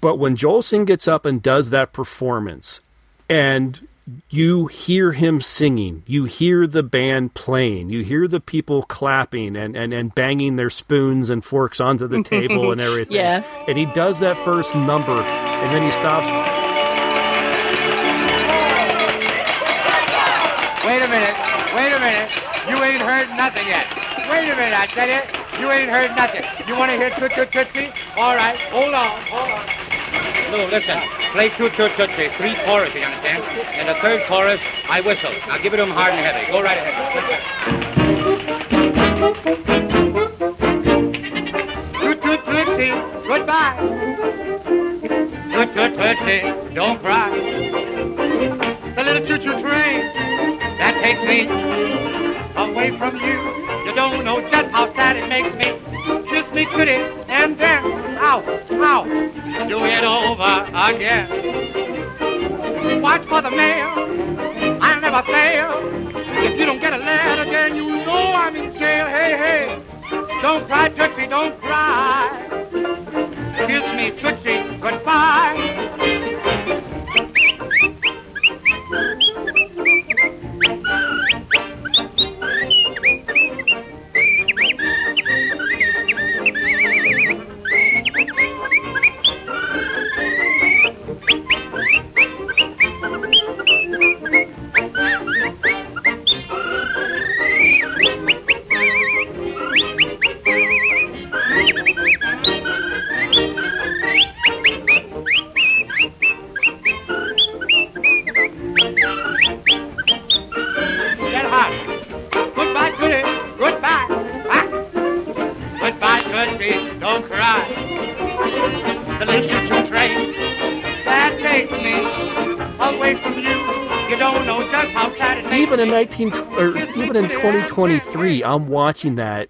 But when Jolson gets up and does that performance, and you hear him singing, you hear the band playing, you hear the people clapping and, and, and banging their spoons and forks onto the table and everything. Yeah. And he does that first number, and then he stops. Heard nothing yet. Wait a minute, I tell you. You ain't heard nothing. You want to hear Toot Toot Tootsie? All right. Hold on. Hold on. Lou, listen. Play Toot Toot Tootsie. Three choruses, you understand? And the third chorus, I whistle. Now give it to him hard and heavy. Go right ahead. Toot Toot Tootsie. Goodbye. Toot Toot Tootsie. Don't cry. The little choo-choo train that takes me away from you. You don't know just how sad it makes me. Kiss me goody, and then, ow, ow, do it over again. Watch for the mail, I'll never fail. If you don't get a letter, then you know I'm in jail. Hey, hey, don't cry, Tootsie, don't cry. Kiss me, Tootsie, goodbye. 19 or even in 2023 i'm watching that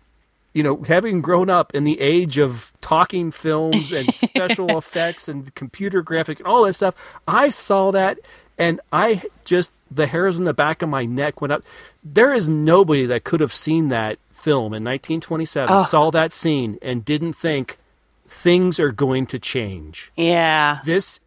you know having grown up in the age of talking films and special effects and computer graphic and all that stuff i saw that and i just the hairs in the back of my neck went up there is nobody that could have seen that film in 1927 Oh. saw that scene and didn't think things are going to change Yeah. this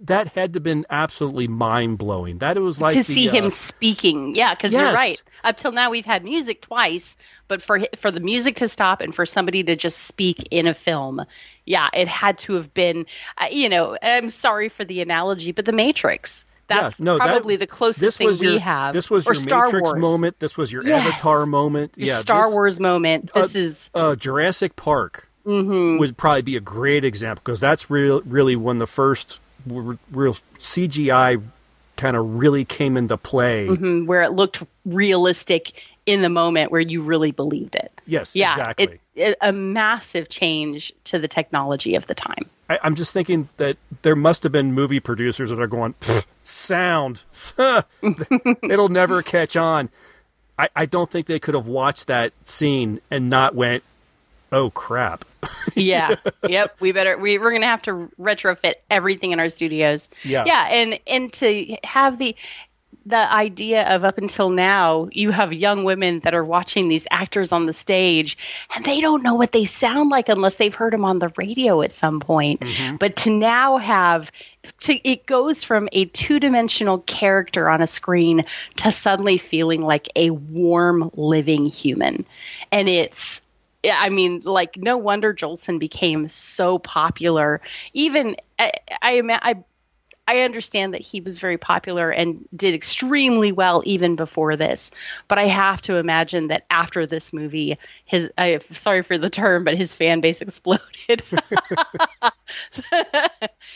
that had to have been absolutely mind-blowing that it was like to the, see uh, him speaking. Yeah, because you're right. Up till now, we've had music twice, but for for the music to stop and for somebody to just speak in a film, yeah, it had to have been. Uh, you know, I'm sorry for the analogy, but The Matrix. That's Yeah, no, that- probably the closest thing your, we have. This was or your Star Matrix Wars. moment. This was your Yes. Avatar moment. Your yeah, Star this- Wars moment. This uh, is uh, Jurassic Park Mm-hmm. would probably be a great example because that's real, really when the first real CGI kind of really came into play. mm, where it looked realistic in the moment, where you really believed it. Yes, Yeah, exactly. it, it, a massive change to the technology of the time. I, I'm just thinking that there must have been movie producers that are going sound. It'll never catch on. I, I don't think they could have watched that scene and not went, "Oh crap." yeah. Yep. We better we, we're gonna have to retrofit everything in our studios. Yeah. yeah and and to have the the idea of up until now you have young women that are watching these actors on the stage and they don't know what they sound like unless they've heard them on the radio at some point. Mm-hmm. But to now have to it goes from a two-dimensional character on a screen to suddenly feeling like a warm living human. And it's I mean, like, no wonder Jolson became so popular. Even I, I, I, I understand that he was very popular and did extremely well even before this. But I have to imagine that after this movie, his I sorry for the term, but his fan base exploded.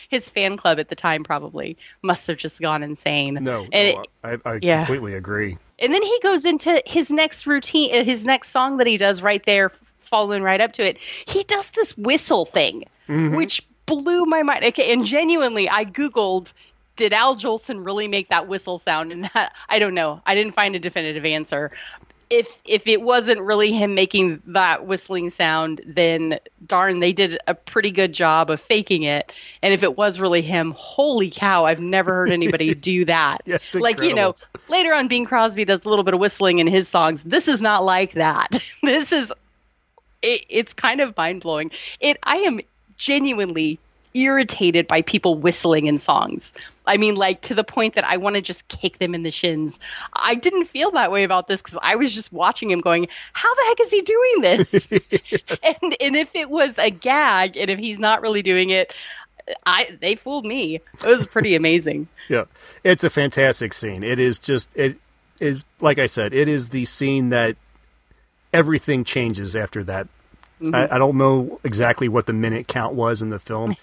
his fan club at the time probably must have just gone insane. No, And no, I, I yeah. completely agree. and then he goes into his next routine, his next song that he does right there, following right up to it. He does this whistle thing, mm-hmm. which blew my mind. Okay, and genuinely, I googled, did Al Jolson really make that whistle sound? And that I don't know. I didn't find a definitive answer. If if it wasn't really him making that whistling sound, then darn, they did a pretty good job of faking it. And if it was really him, holy cow, I've never heard anybody do that. Yeah, like you know, later on, Bing Crosby does a little bit of whistling in his songs. This is not like that. this is it, it's kind of mind blowing. It I am genuinely irritated by people whistling in songs. I mean, like to the point that I want to just kick them in the shins. I didn't feel that way about this because I was just watching him going, How the heck is he doing this? and and if it was a gag and if he's not really doing it, I they fooled me. It was pretty amazing. Yeah, it's a fantastic scene. It is just it is like I said. It is the scene that everything changes after that. I, I don't know exactly what the minute count was in the film,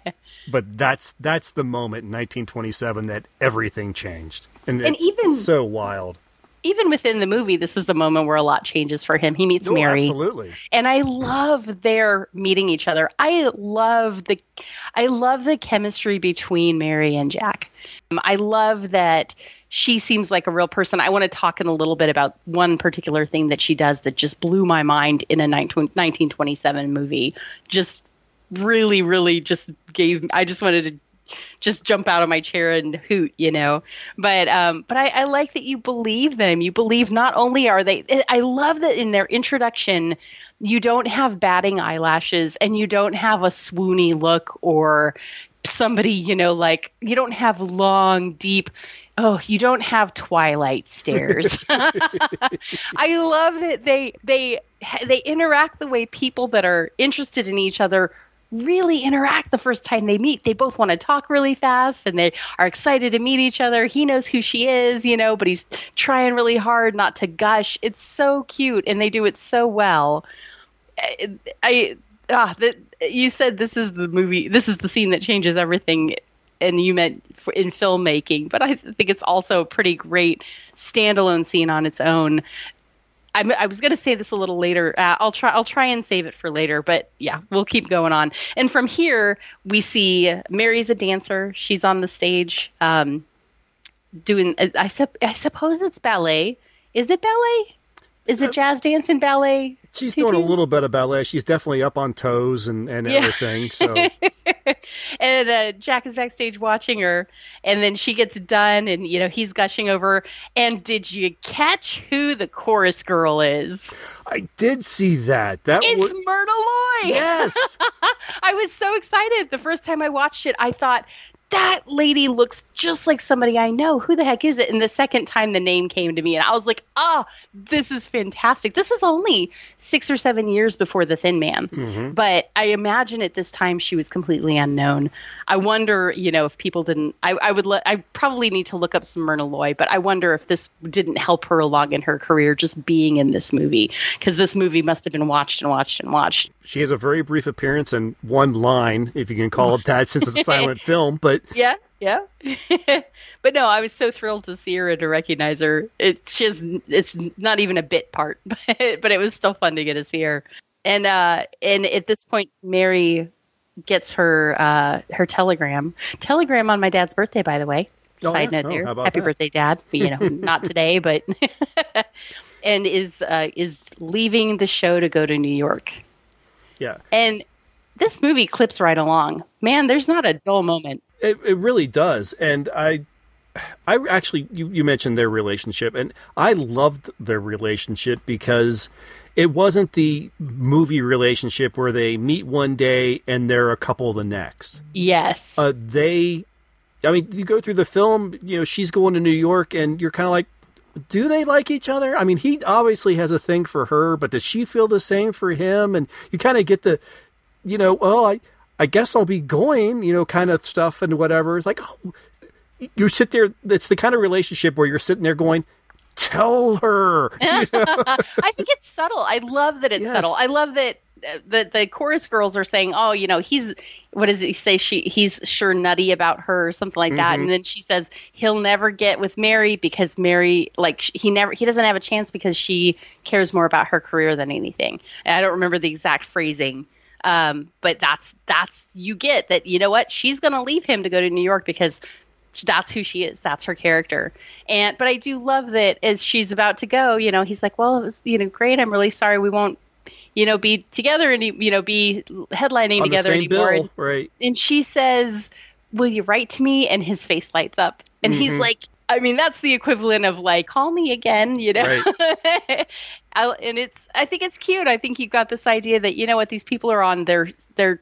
but that's that's the moment in 1927 that everything changed, and, And it's even- so wild. Even within the movie, this is the moment where a lot changes for him. He meets Oh, Mary. absolutely. and I love their meeting each other. I love the I love the chemistry between Mary and Jack. Um, I love that she seems like a real person. I want to talk in a little bit about one particular thing that she does that just blew my mind in a 1927 movie. Just really, really just gave. I just wanted to just jump out of my chair and hoot, you know. But um, but I, I like that you believe them. You believe not only are they. I love that in their introduction, you don't have batting eyelashes and you don't have a swoony look or somebody, you know, like you don't have long, deep oh you don't have twilight stares. I love that they they they interact the way people that are interested in each other really interact the first time they meet. They both want to talk really fast and they are excited to meet each other. He knows who she is you know but he's trying really hard not to gush. It's so cute and they do it so well. I, I ah that you said this is the movie this is the scene that changes everything and you meant in filmmaking, but I think it's also a pretty great standalone scene on its own. I'm, i was going to say this a little later. Uh, I'll try. I'll try and save it for later. But yeah, we'll keep going on. And from here, we see Mary's a dancer. She's on the stage, um, doing. I, sup- I suppose it's ballet. Is it ballet? Is it uh, jazz dance and ballet? She's doing a little bit of ballet. She's definitely up on toes and, and yeah. everything. So and uh, Jack is backstage watching her, and then she gets done, and you know he's gushing over. And did you catch who the chorus girl is? I did see that. That it's was... Myrna Loy. Yes, I was so excited the first time I watched it. I thought that lady looks just like somebody I know. Who the heck is it? And the second time the name came to me, and I was like, oh, this is fantastic. This is only six or seven years before The Thin Man. Mm-hmm. But I imagine at this time she was completely unknown. I wonder, you know, if people didn't, I, I would, I probably need to look up some Myrna Loy, but I wonder if this didn't help her along in her career just being in this movie, because this movie must have been watched and watched and watched. She has a very brief appearance and one line, if you can call it that, since it's a silent film, but yeah, yeah. but no, I was so thrilled to see her and to recognize her. It's just it's not even a bit part, but but it was still fun to get to see her. And uh and at this point Mary gets her uh her telegram. Telegram on my dad's birthday by the way. Oh, Side yeah? note oh, there. Happy that? birthday, Dad. You know, not today, but and is uh is leaving the show to go to New York. Yeah. And this movie clips right along. Man, there's not a dull moment. It, it really does, and I, I actually you, you mentioned their relationship, and I loved their relationship because it wasn't the movie relationship where they meet one day and they're a couple the next. Yes, uh, they. I mean, you go through the film. You know, she's going to New York, and you're kind of like, do they like each other? I mean, he obviously has a thing for her, but does she feel the same for him? And you kind of get the, you know, oh, I I guess I'll be going, you know, kind of stuff and whatever. It's like, oh, you sit there. It's the kind of relationship where you're sitting there going, tell her. You know? I think it's subtle. I love that it's yes. subtle. I love that the the chorus girls are saying, "Oh, you know, he's what does he say? She he's sure nutty about her, or something like that." Mm-hmm. And then she says he'll never get with Mary because Mary, like he never he doesn't have a chance because she cares more about her career than anything. And I don't remember the exact phrasing, um, but that's that's you get that you know what she's going to leave him to go to New York because that's who she is. That's her character. And but I do love that as she's about to go, you know, he's like, "Well, it's you know, great. I'm really sorry we won't, you know, be together and you know, be headlining On together anymore." Bill, right. And she says, "Will you write to me?" And his face lights up, and mm-hmm. he's like, I mean, that's the equivalent of like, call me again, you know? Right. and it's, I think it's cute. I think you've got this idea that, you know what, these people are on their, their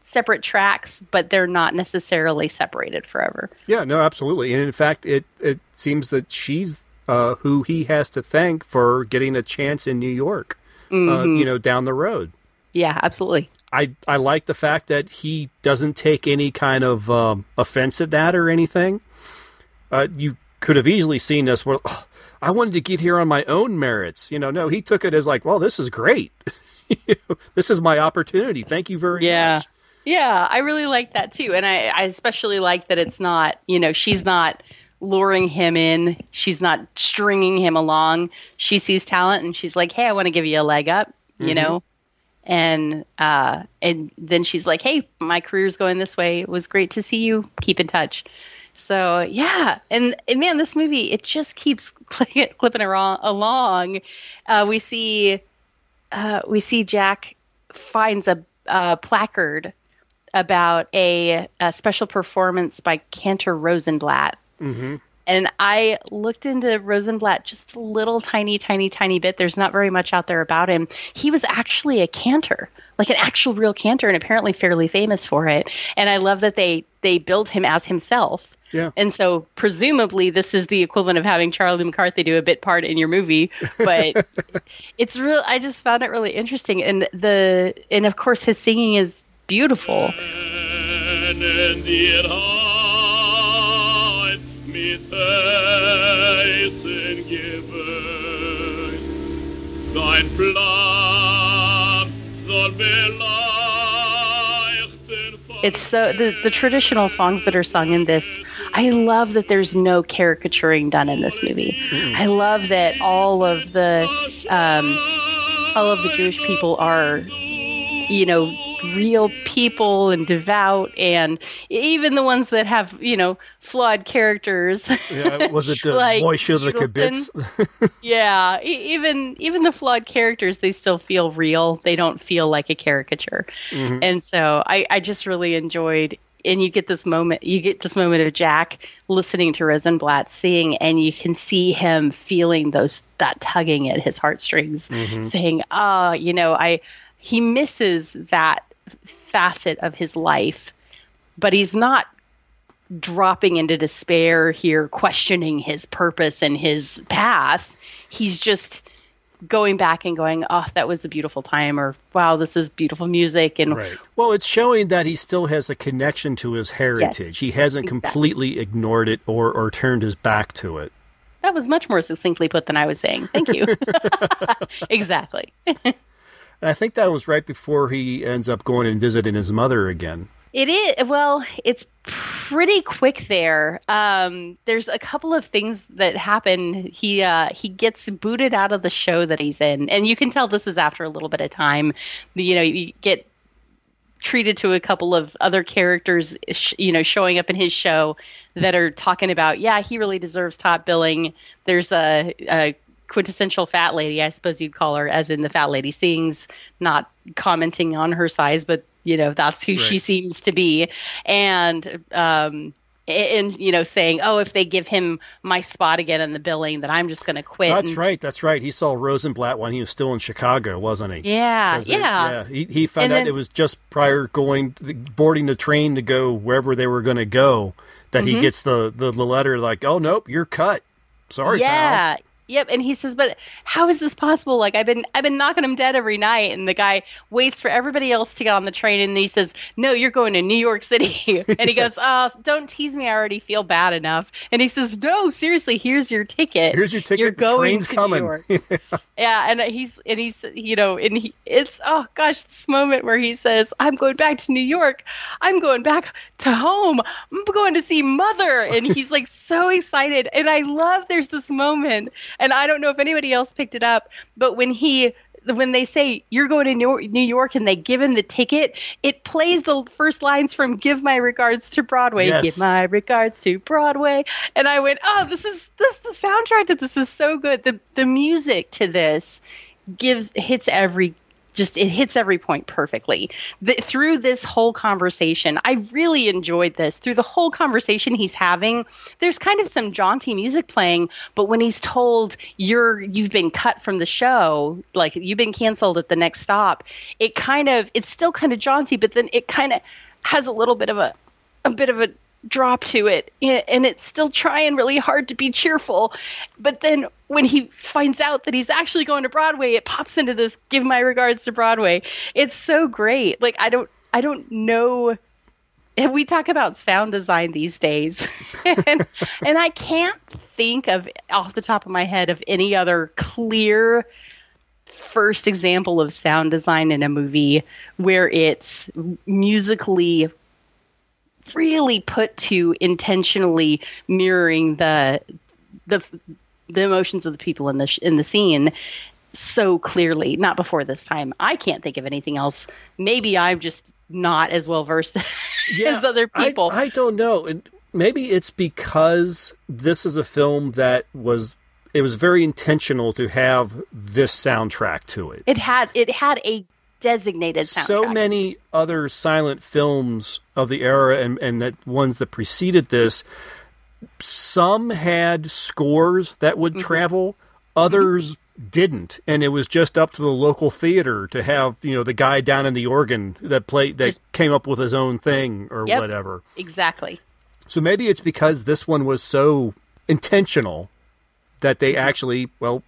separate tracks, but they're not necessarily separated forever. Yeah, no, absolutely. And in fact, it, it seems that she's uh, who he has to thank for getting a chance in New York, uh, mm-hmm. uh, you know, down the road. Yeah, absolutely. I, I like the fact that he doesn't take any kind of um, offense at that or anything. Uh, you could have easily seen this. Well, oh, I wanted to get here on my own merits. You know, no, he took it as like, well, this is great. this is my opportunity. Thank you very yeah. much. Yeah, I really like that too. And I, I especially like that it's not, you know, she's not luring him in. She's not stringing him along. She sees talent and she's like, hey, I want to give you a leg up, you mm-hmm. know? And uh, and then she's like, hey, my career's going this way. It was great to see you. Keep in touch So yeah, and, and man, this movie it just keeps clipping, clipping along. Uh, we see uh, we see Jack finds a, a placard about a, a, special performance by Cantor Rosenblatt. Mm-hmm. And I looked into Rosenblatt just a little tiny, tiny, tiny bit. There's not very much out there about him. He was actually a cantor, like an actual real cantor, and apparently fairly famous for it. And I love that they they build him as himself. Yeah. And so presumably this is the equivalent of having Charlie McCarthy do a bit part in your movie, but it's real. I just found it really interesting, and the and of course his singing is beautiful. It's so the, the traditional songs that are sung in this. I love that there's no caricaturing done in this movie. Mm-hmm. I love that all of the um, all of the Jewish people are, you know, real people and devout and even the ones that have you know flawed characters. Yeah was it uh, like Moshe the Kibitz yeah even even the flawed characters they still feel real. They don't feel like a caricature. Mm-hmm. and so I, I just really enjoyed and you get this moment you get this moment of jack listening to rosenblatt sing and you can see him feeling those that tugging at his heartstrings mm-hmm. saying oh you know i he misses that facet of his life, but he's not dropping into despair here, questioning his purpose and his path. He's just going back and going, "Oh, that was a beautiful time," or "Wow, this is beautiful music." And right. well, it's showing that he still has a connection to his heritage. Yes, he hasn't exactly. completely ignored it or or turned his back to it. That was much more succinctly put than I was saying. Thank you. exactly. And I think that was right before he ends up going and visiting his mother again. It is well, it's pretty quick there. Um, there's a couple of things that happen. He uh, he gets booted out of the show that he's in, and you can tell this is after a little bit of time. You know, you get treated to a couple of other characters, you know, showing up in his show that are talking about, yeah, he really deserves top billing. There's a, a quintessential fat lady, I suppose you'd call her, as in the fat lady sings, not commenting on her size, but you know that's who right. she seems to be, and um, and you know saying, oh, if they give him my spot again in the billing, that I'm just going to quit. That's and, right. That's right. He saw Rosenblatt when he was still in Chicago, wasn't he? Yeah, yeah. It, yeah. He, he found and out then, it was just prior going boarding the train to go wherever they were going to go that mm-hmm. he gets the, the the letter like, oh nope, you're cut. Sorry, yeah, pal. Yep, and he says, "But how is this possible? Like I've been I've been knocking him dead every night." And the guy waits for everybody else to get on the train, and he says, "No, you're going to New York City." and he goes, "Oh, don't tease me. I already feel bad enough." And he says, "No, seriously, here's your ticket. Here's your ticket. You're going Train's to coming. New York." yeah, and he's and he's you know, and he it's oh gosh, this moment where he says, "I'm going back to New York. I'm going back to home. I'm going to see mother." And he's like so excited, and I love there's this moment and I don't know if anybody else picked it up, but when he when they say you're going to New York and they give him the ticket, it plays the first lines from "Give my regards to Broadway." Yes. Give my regards to Broadway, and I went, "Oh, this is this the soundtrack to this is so good. The the music to this gives hits every just it hits every point perfectly. The, through this whole conversation, I really enjoyed this. Through the whole conversation he's having, there's kind of some jaunty music playing, but when he's told you're you've been cut from the show, like you've been canceled at the next stop, it kind of it's still kind of jaunty, but then it kind of has a little bit of a a bit of a drop to it and it's still trying really hard to be cheerful. But then when he finds out that he's actually going to broadway it pops into this give my regards to broadway. It's so great. Like i don't i don't know. We talk about sound design these days. And, and i can't think of off the top of my head of any other clear first example of sound design in a movie where it's musically really put to intentionally mirroring the the the emotions of the people in the sh- in the scene so clearly. Not before this time. I can't think of anything else. Maybe i'm just not as well versed yeah, as other people. I, I, don't know. And maybe it's because this is a film that was it was very intentional to have this soundtrack to it. It had it had a designated soundtrack. So many other silent films of the era and and that ones that preceded this some had scores that would Mm-hmm. travel, others didn't, and it was just up to the local theater to have you know the guy down in the organ that played that Just- came up with his own thing or Yep. whatever. Exactly. So maybe it's because this one was so intentional that Mm-hmm. they actually well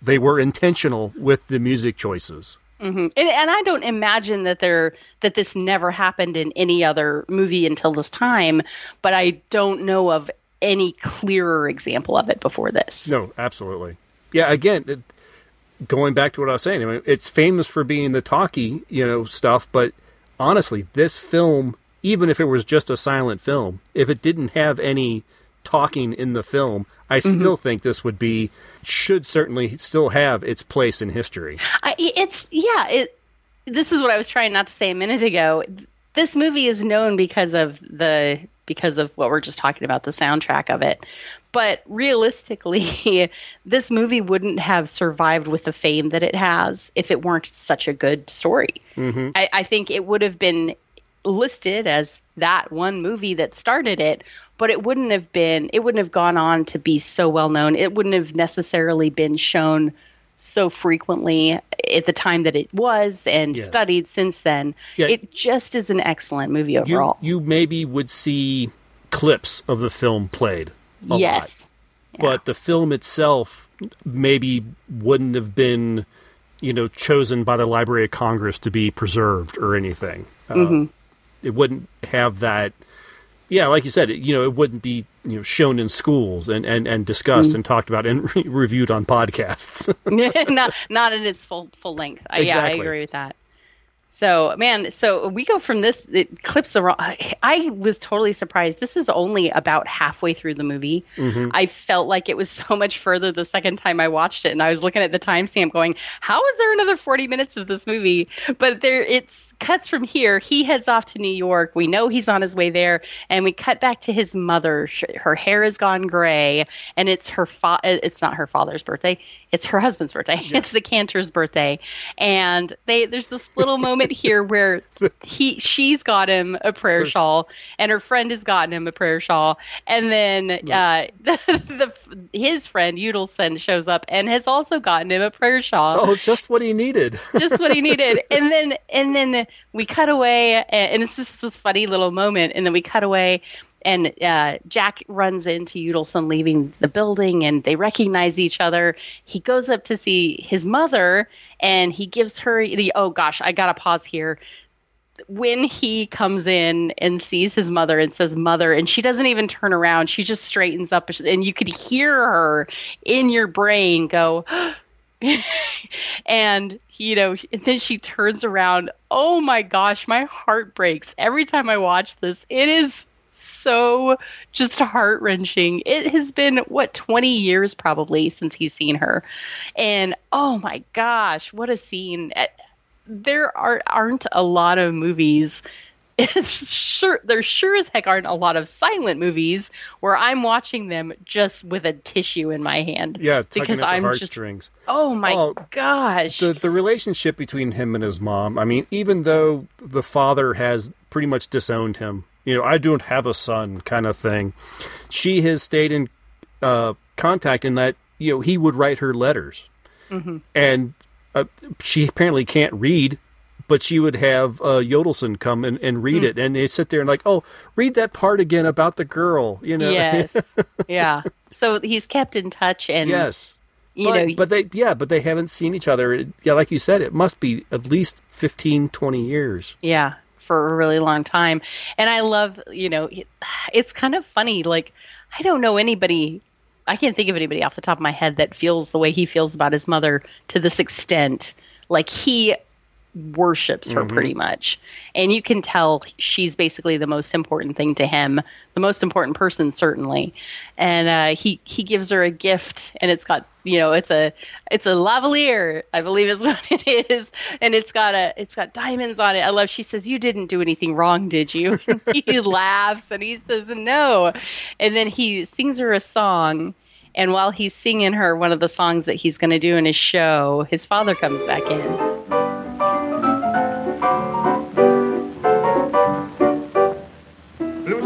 they were intentional with the music choices. Mm-hmm. And, and I don't imagine that there that this never happened in any other movie until this time, but I don't know of any clearer example of it before this. No, absolutely. Yeah, again, it, going back to what I was saying, I mean, it's famous for being the talkie, you know, stuff, but honestly, this film, even if it was just a silent film, if it didn't have any talking in the film, I mm-hmm. still think this would be should certainly still have its place in history. I, it's yeah. It. This is what I was trying not to say a minute ago. This movie is known because of the because of what we're just talking about the soundtrack of it. But realistically, this movie wouldn't have survived with the fame that it has if it weren't such a good story. Mm-hmm. I, I think it would have been listed as that one movie that started it, but it wouldn't have been. It wouldn't have gone on to be so well known. It wouldn't have necessarily been shown so frequently at the time that it was and Yes. studied since then. Yeah. It just is an excellent movie overall. you maybe would see clips of the film played. yes. but the film itself maybe wouldn't have been, you know, chosen by the Library of Congress to be preserved or anything. Uh, it wouldn't have that. Yeah, like you said, it, you know, it wouldn't be you know shown in schools and and, and discussed mm. and talked about and re- reviewed on podcasts. not not in its full full length. I Yeah, I agree with that. So man, so we go from this it clips around. I, I was totally surprised. This is only about halfway through the movie. Mm-hmm. I felt like it was so much further the second time I watched it, and I was looking at the timestamp, going, "How is there another forty minutes of this movie?" But there, it's cuts from here. He heads off to New York. We know he's on his way there, and we cut back to his mother. Her hair has gone gray, and it's her fa- It's not her father's birthday. It's her husband's birthday. It's the Cantor's birthday, and they there's this little moment here where he she's got him a prayer shawl, and her friend has gotten him a prayer shawl, and then uh, the, his friend Yudelson shows up and has also gotten him a prayer shawl oh, just what he needed. just what he needed. And then and then we cut away, and it's just this funny little moment. And then we cut away, and uh, Jack runs into Yudelson leaving the building, and they recognize each other. He goes up to see his mother, and he gives her the oh gosh, I gotta pause here. When he comes in and sees his mother and says "mother," and she doesn't even turn around, she just straightens up, and you could hear her in your brain go, and you know and then she turns around. Oh my gosh my heart breaks every time i watch this. It is so just heart-wrenching. It has been what 20 years probably since he's seen her. And oh my gosh what a scene. Eh, there are aren't a lot of movies it's sure there sure as heck aren't a lot of silent movies where i'm watching them just with a tissue in my hand Yeah, because i'm just heartstrings. Oh my Oh, gosh. the the relationship between him and his mom. I mean, even though the father has pretty much disowned him, you know, I don't have a son, kind of thing. She has stayed in uh, contact in that you know he would write her letters, and uh, she apparently can't read. But she would have uh, Yudelson come and, and read it, and they sit there and like, oh, read that part again about the girl, you know? yes. yeah. So he's kept in touch and yes. you but, know but they yeah but they haven't seen each other It- yeah like you said it must be at least 15 20 years yeah, for a really long time. And I love, you know, it's kind of funny like I don't know anybody I can't think of anybody off the top of my head that feels the way he feels about his mother to this extent. Like he worships her pretty much. And you can tell she's basically the most important thing to him, the most important person certainly. And uh, he he gives her a gift, and it's got you know it's a it's a lavalier, I believe is what it is, and it's got a it's got diamonds on it. I love. She says, "You didn't do anything wrong, did you?" he laughs and he says, "No," and then he sings her a song. And while he's singing her one of the songs that he's going to do in his show, his father comes back in.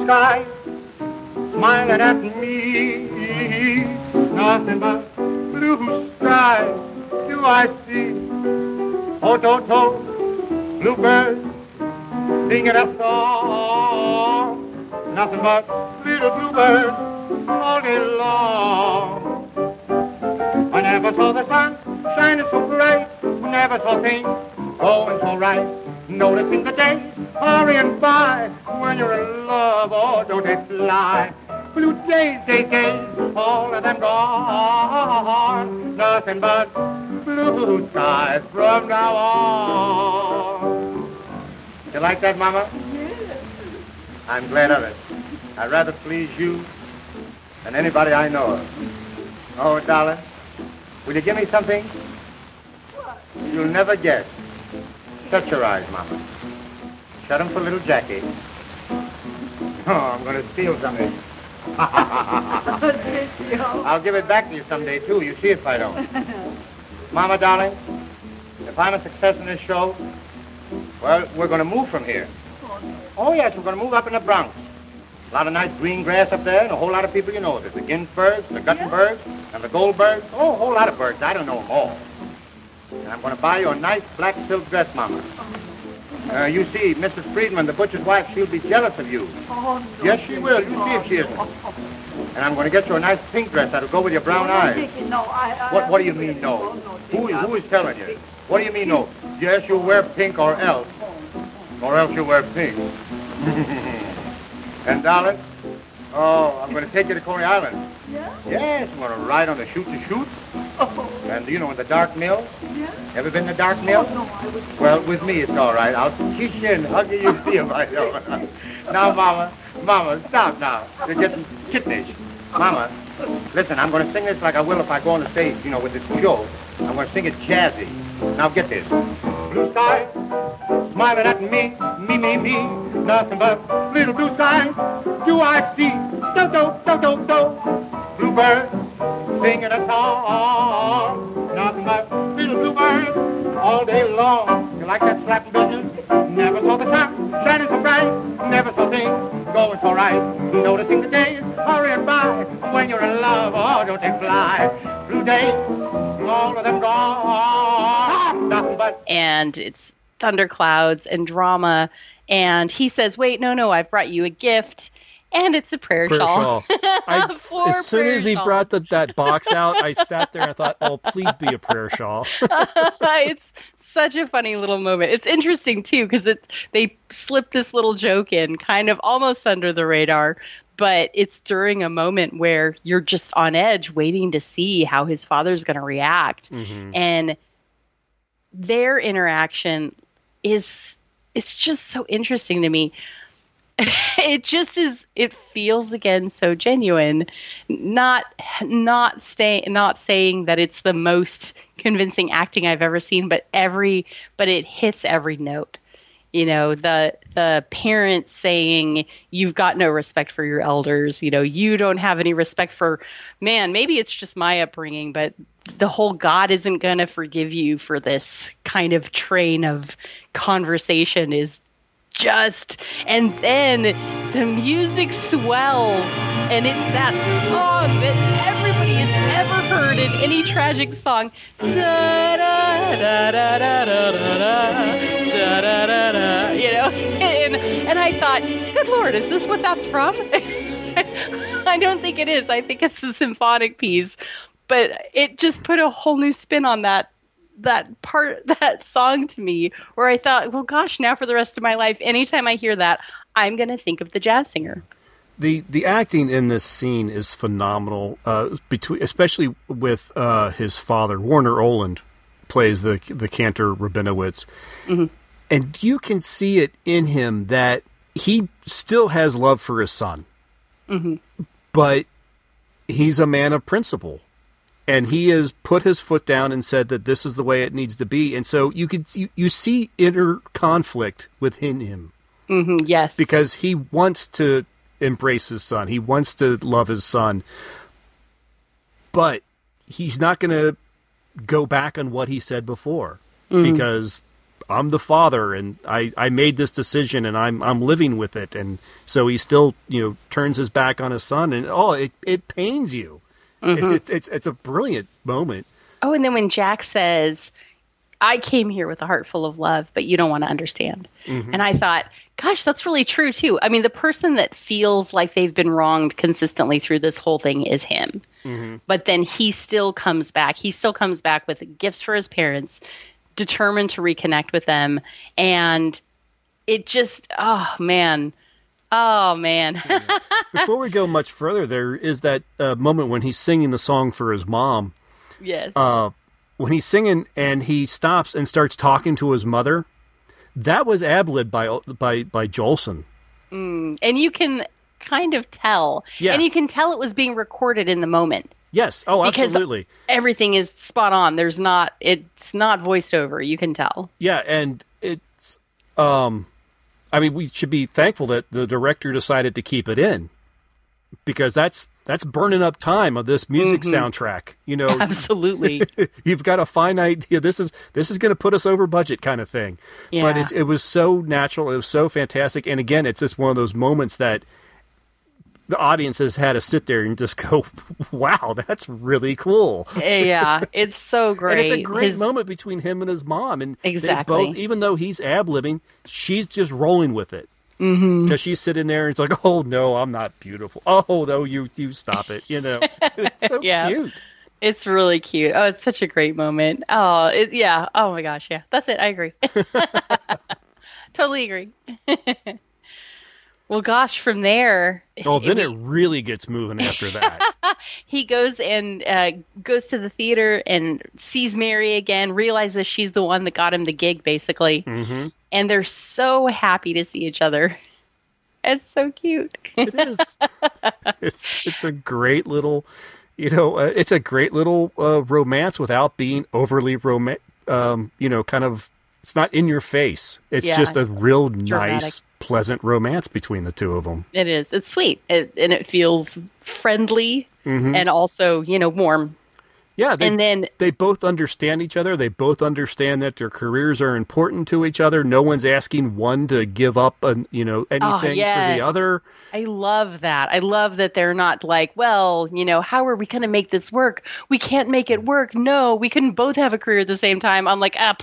Sky smiling at me. Nothing but blue skies do I see. Oh, don't bluebirds singing a song. Nothing but little bluebirds all day long. I never saw the sun shining so bright. Never saw things going so right. Noticing the days hurrying by. When you're in love, oh, don't they fly? Blue days, days, days, all of them gone. Nothing but blue skies from now on. You like that, Mama? I'm glad of it. I'd rather please you than anybody I know of. Oh, darling, will you give me something? What? You'll never guess. Shut your eyes, Mama. Shut 'em for little Jackie. Oh, I'm going to steal something. I'll give it back to you someday, too. You see if I don't. Mama, darling, if I'm a success in this show, well, we're going to move from here. Oh, oh yes, we're going to move up in the Bronx. A lot of nice green grass up there and a whole lot of people you know. There's the Ginsbergs, the Guttenbergs, and the Goldbergs. Oh, a whole lot of birds. I don't know them all. And I'm going to buy you a nice black silk dress, Mama. Oh, Uh, you see, Mrs. Friedman, the butcher's wife, she'll be jealous of you. Oh, no. Yes, she will. You see if she isn't. And I'm going to get you a nice pink dress that'll go with your brown eyes. No, I, I What, what do you mean, no? Who, who is telling you? What do you mean, no? Yes, you'll wear pink or else. Or else you'll wear pink. and, darling, oh, I'm going to take you to Coney Island. Yeah? Yes, I'm going to ride on the shoot-to-shoot. Oh, And, you know, in the dark mill. yeah? Ever been in the dark Oh, mill? no, I was... Well, with me, it's all right. I'll kiss you and hug you. You see if I don't. now, Mama, Mama, stop now. You're getting kittenish. Mama, listen, I'm going to sing this like I will if I go on the stage, you know, with this show. I'm going to sing it jazzy. Now, get this. Blue sky, smiling at me, me, me, me. Nothing but little blue sky. Do I see? Do, do, do, do, do. Bluebird singing a song. Nothing but little bluebird all day long. You like that slapping business? Never saw the sun shining so bright. Never saw things going so right. Noticing the days hurrying by. When you're in love, oh, don't they fly? Blue days, all of them gone. Nothing and it's thunderclouds and drama. And he says, "Wait, no, no, I've brought you a gift." And it's a prayer, Prayer shawl. shawl. I, as soon as he shawl. brought the, that box out, I sat there and I thought, "Oh, please be a prayer shawl." it's such a funny little moment. It's interesting too because it they slip this little joke in, kind of almost under the radar, but it's during a moment where you're just on edge, waiting to see how his father's going to react, mm-hmm. and their interaction is it's just so interesting to me. it just is it feels again so genuine not not stay not saying that it's the most convincing acting i've ever seen but every but it hits every note you know the the parents saying you've got no respect for your elders you know you don't have any respect for man maybe it's just my upbringing but the whole god isn't going to forgive you for this kind of train of conversation is just and then the music swells and it's that song that everybody has ever heard in any tragic song. Da da da da da da da da da da da you know and and I thought good lord is this what that's from I don't think it is I think it's a symphonic piece but it just put a whole new spin on that that part that song to me where I thought, well gosh, now for the rest of my life, anytime I hear that, I'm gonna think of the jazz singer. the The acting in this scene is phenomenal. Uh, between, especially with uh, his father, Warner Oland, plays the the Cantor Rabinowitz, and you can see it in him that he still has love for his son, but he's a man of principle, and he has put his foot down and said that this is the way it needs to be, and so you could you, you see inner conflict within him Mhm, yes. because he wants to embrace his son. He wants to love his son. But he's not going to go back on what he said before because I'm the father and I, I made this decision and I'm I'm living with it and so he still, you know, turns his back on his son and oh, it it pains you. Mm-hmm. It, it's it's it's a brilliant moment. Oh, and then when Jack says, I came here with a heart full of love, but you don't want to understand. Mm-hmm. And I thought, gosh, that's really true too. I mean, the person that feels like they've been wronged consistently through this whole thing is him. Mm-hmm. But then he still comes back. He still comes back with gifts for his parents, determined to reconnect with them. And it just, oh man. Oh man. Before we go much further, there is that uh, moment when he's singing the song for his mom. yes. uh, when he's singing and he stops and starts talking to his mother, that was ad-libbed by by by Jolson. and you can kind of tell. Yeah. And you can tell it was being recorded in the moment. Yes, oh, Because- absolutely, everything is spot on. There's not it's not voiced over. You can tell. yeah, and it's, um, I mean, we should be thankful that the director decided to keep it in because that's that's burning up time of this music Mm-hmm. soundtrack. You know, Absolutely. you've got a finite. Yeah, this is this is going to put us over budget, kind of thing. But Yeah. it's, it was so natural. It was so fantastic. And again, it's just one of those moments that the audience has had to sit there and just go, "Wow, that's really cool." Eh, yeah, it's so great. And it's a great His- moment between him and his mom. And Exactly. both, even though he's ab libbing, she's just rolling with it. Mm-hmm. Because she's sitting there and it's like, oh no, I'm not beautiful. Oh no, you you stop it. You know, it's so Yeah. cute. It's really cute. Oh, it's such a great moment. Oh, it, yeah. Oh my gosh, yeah. That's it. I agree. totally agree. Well, gosh, from there, Oh, then it really gets moving after that. he goes and uh, goes to the theater and sees Mary again, realizes she's the one that got him the gig, basically. hmm And they're so happy to see each other. It's so cute. It is. it's it's a great little, you know, uh, it's a great little uh, romance without being overly romantic. Um, you know, kind of. It's not in your face. It's Yeah. just a real nice, Dramatic. Pleasant romance between the two of them. It is. It's sweet. It, and it feels friendly mm-hmm. and also, you know, warm. Yeah, they, and then they both understand each other. They both understand that their careers are important to each other. No one's asking one to give up, an, you know, anything for yes. the other. I love that. I love that they're not like, well, you know, how are we going to make this work? We can't make it work. No, we couldn't both have a career at the same time. I'm like, ah.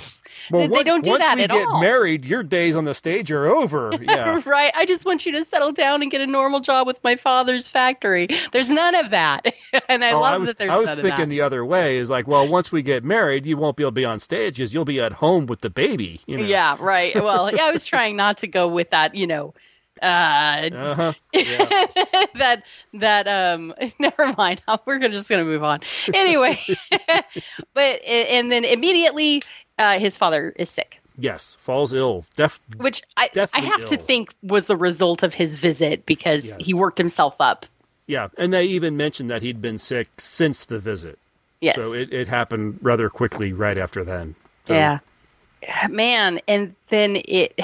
Well, they, they what- don't do once that we at get all. married, your days on the stage are over. Yeah. right? I just want you to settle down and get a normal job with my father's factory. There's none of that. and I Oh, love I was, that there's I was none thinking of that. the other way is like, well, once we get married, you won't be able to be on stage because you'll be at home with the baby. You know? Yeah, right. Well, yeah, I was trying not to go with that, you know, uh, Uh-huh. Yeah. that that um never mind we're gonna, just gonna move on anyway but and then immediately uh, his father is sick yes. Falls ill. Def- which i i have to think was the result of his visit because Yes. he worked himself up yeah. And they even mentioned that he'd been sick since the visit. Yes So it, it happened rather quickly right after then. So, yeah man and then it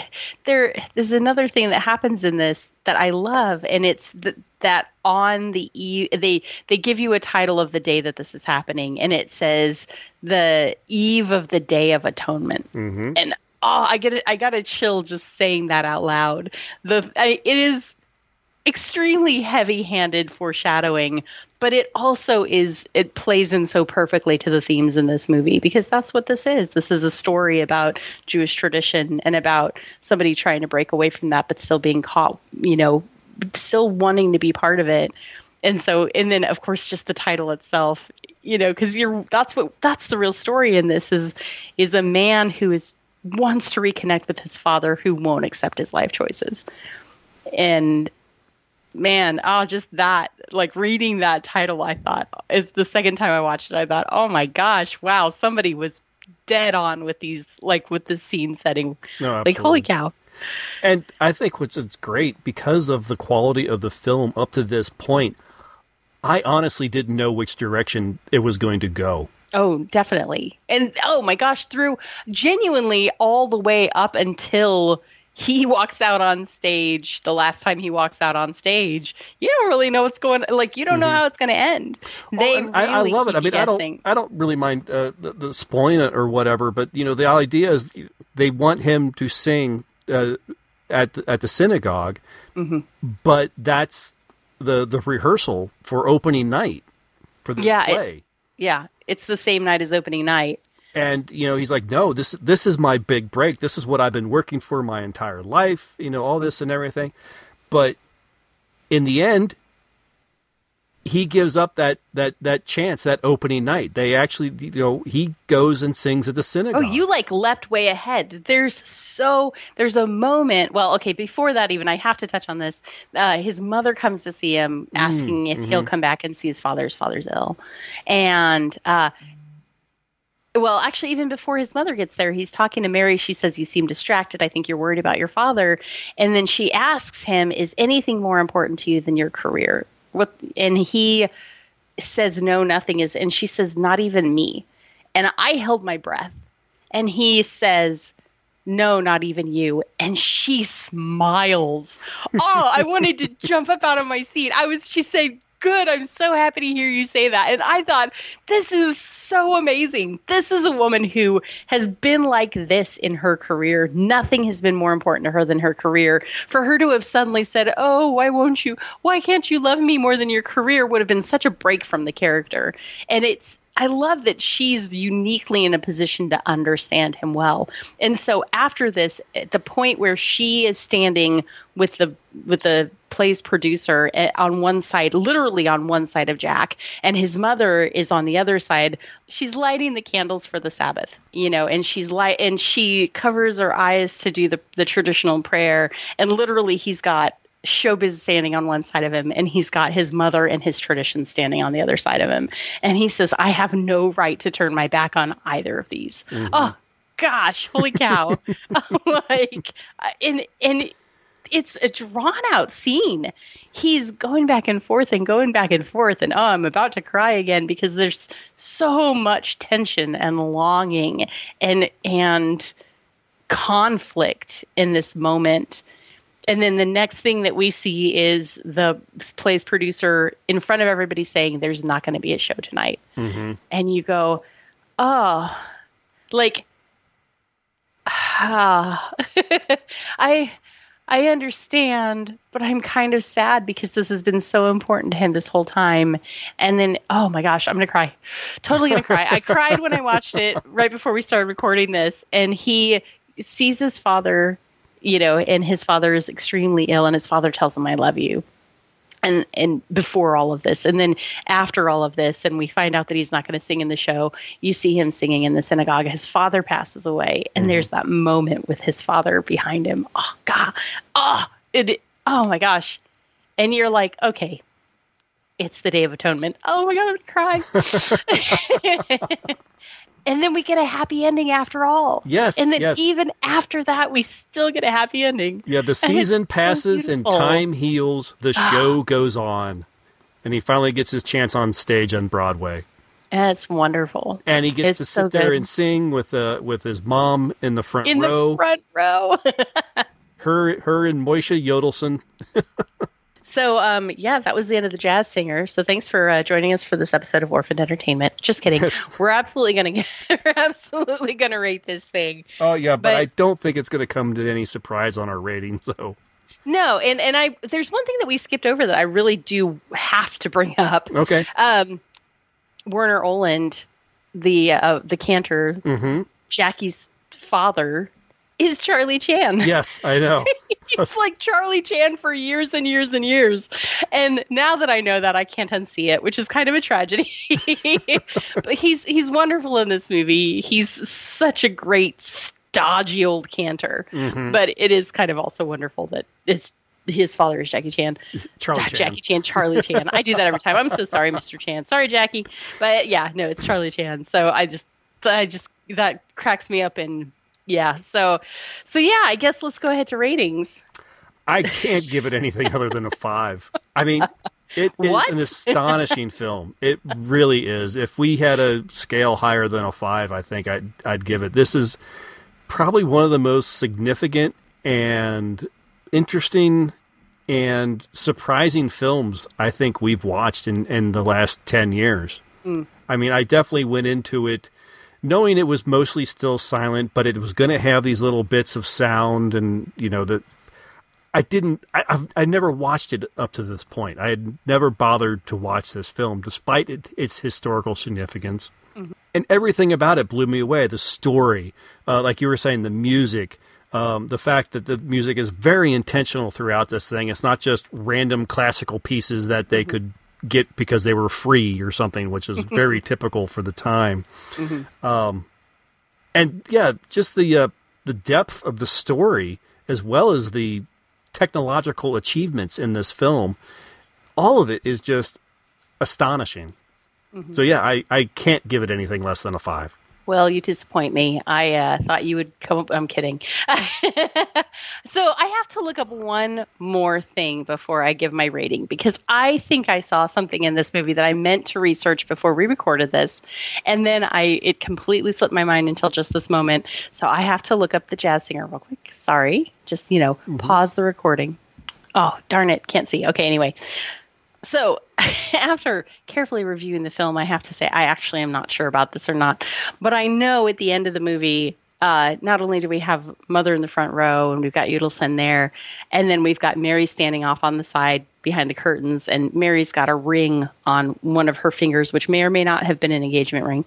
there there's another thing that happens in this that i love and it's th- that on the eve they they give you a title of the day that this is happening and it says the eve of the day of atonement mhm. and oh i get it i got a chill just saying that out loud the I, it is extremely heavy-handed foreshadowing but it also is it plays in so perfectly to the themes in this movie because that's what this is. This is a story about jewish tradition and about somebody trying to break away from that but still being caught you know still wanting to be part of it. And so and then of course just the title itself you know because you're that's what that's the real story in this is is a man who is wants to reconnect with his father who won't accept his life choices. And man oh just that like reading that title i thought it's the second time i watched it i thought oh my gosh wow somebody was dead on with these like with the scene setting. No, Like holy cow. And I think what's it's great because of the quality of the film up to this point. I honestly didn't know which direction it was going to go. Oh, definitely. And oh my gosh, through genuinely all the way up until he walks out on stage, the last time he walks out on stage, you don't really know what's going like you don't know how it's going to end. They Oh, and I, I really love it. I mean, I don't. I don't really mind uh, the, the spoiling it or whatever. But you know, the idea is they want him to sing uh, at the, at the synagogue, Mm-hmm. but that's the the rehearsal for opening night for the Yeah, it- play. Yeah, it's the same night as opening night. And you know he's like no this this is my big break this is what i've been working for my entire life you know all this and everything but in the end he gives up that that that chance that opening night they actually you know he goes and sings at the synagogue. Oh, you like leapt way ahead. There's so there's a moment. Well, okay, before that, even I have to touch on this. Uh, his mother comes to see him, asking if he'll come back and see his father. His father's ill, and uh, well, actually, even before his mother gets there, he's talking to Mary. She says, "You seem distracted. I think you're worried about your father." And then she asks him, "Is anything more important to you than your career?" What? And he says, "No, nothing is." And she says, "Not even me." And I held my breath. And he says, No, not even you. And she smiles. Oh, I wanted to jump up out of my seat. I was, she said, Good. I'm so happy to hear you say that. And I thought, this is so amazing. This is a woman who has been like this in her career. Nothing has been more important to her than her career. For her to have suddenly said, Oh, why won't you? Why can't you love me more than your career? would have been such a break from the character. And it's, I love that she's uniquely in a position to understand him well. And so after this, at the point where she is standing with the with the play's producer eh, on one side, literally on one side of Jack, and his mother is on the other side, she's lighting the candles for the Sabbath, you know, and she's light and she covers her eyes to do the the traditional prayer, and literally he's got showbiz standing on one side of him and he's got his mother and his tradition standing on the other side of him. And he says i have no right to turn my back on either of these. Oh gosh holy cow. Like and and it's a drawn out scene. He's going back and forth and going back and forth and oh i'm about to cry again because there's so much tension and longing and and conflict in this moment. And then the next thing that we see is the play's producer in front of everybody saying there's not going to be a show tonight. And you go oh like ah, i i understand but i'm kind of sad because this has been so important to him this whole time. And then oh my gosh i'm gonna cry. Totally gonna cry. I cried when i watched it right before we started recording this and he sees his father you know, and his father is extremely ill, and his father tells him, "I love you." And and before all of this, and then after all of this, and we find out that he's not going to sing in the show. You see him singing in the synagogue. His father passes away, and mm-hmm. there's that moment with his father behind him. Oh God, oh it, oh my gosh, and you're like, okay, it's the Day of Atonement. Oh my God, I'm gonna cry. and then we get a happy ending after all. Yes, And then yes. even after that, we still get a happy ending. yeah the season so passes and time heals the show goes on and he finally gets his chance on stage on broadway And it's wonderful. and he gets It's to sit so there and sing with uh, with his mom in the front In row In the front row. her her and Moisha Yudelson so, um, yeah, that was the end of the jazz singer. So, thanks for uh, joining us for this episode of Orphaned Entertainment. Just kidding. Yes. We're absolutely gonna get. We're absolutely gonna rate this thing. Oh yeah, but, But- I don't think it's going to come to any surprise on our rating. So No, and and I there's one thing that we skipped over that I really do have to bring up. okay, Um, Warner Oland, the uh, the cantor, hmm Jackie's father, is Charlie Chan. yes, I know. It's like Charlie Chan for years and years and years. And now that I know that, I can't unsee it, which is kind of a tragedy. but he's he's wonderful in this movie. He's such a great stodgy old cantor. Mhm. But it is kind of also wonderful that it's his father is Jackie Chan. Charlie Chan. Jackie Chan, Charlie Chan. I do that every time. I'm so sorry, Mr. Chan. Sorry, Jackie. But yeah, no, it's Charlie Chan. So I just I just that cracks me up and yeah. So so yeah, I guess let's go ahead to ratings. I can't give it anything other than a five. I mean, it is What? an astonishing film. It really is. If we had a scale higher than a five, I think I'd I'd give it. This is probably one of the most significant and interesting and surprising films I think we've watched in, in the last ten years. Mm. I mean, I definitely went into it knowing it was mostly still silent, but it was going to have these little bits of sound and you know that I didn't. I, I've I never watched it up to this point. I had never bothered to watch this film, despite it, its historical significance, and everything about it blew me away. The story, uh, like you were saying, the music, um, the fact that the music is very intentional throughout this thing. It's not just random classical pieces that they could get because they were free or something, which is very typical for the time. Um, and yeah, just the uh, the depth of the story as well as the technological achievements in this film, all of it is just astonishing. So yeah, I, I can't give it anything less than a five. Well, you disappoint me. I uh, thought you would come up. I'm kidding. so I have to look up one more thing before I give my rating because I think I saw something in this movie that I meant to research before we recorded this, and then I it completely slipped my mind until just this moment. So I have to look up the jazz singer real quick. Sorry, just you know, pause the recording. Oh darn it, can't see. Okay, anyway. So, after carefully reviewing the film, I have to say I actually am not sure about this or not. But I know at the end of the movie, uh, not only do we have Mother in the front row and we've got Yudelson there, and then we've got Mary standing off on the side behind the curtains, and Mary's got a ring on one of her fingers, which may or may not have been an engagement ring.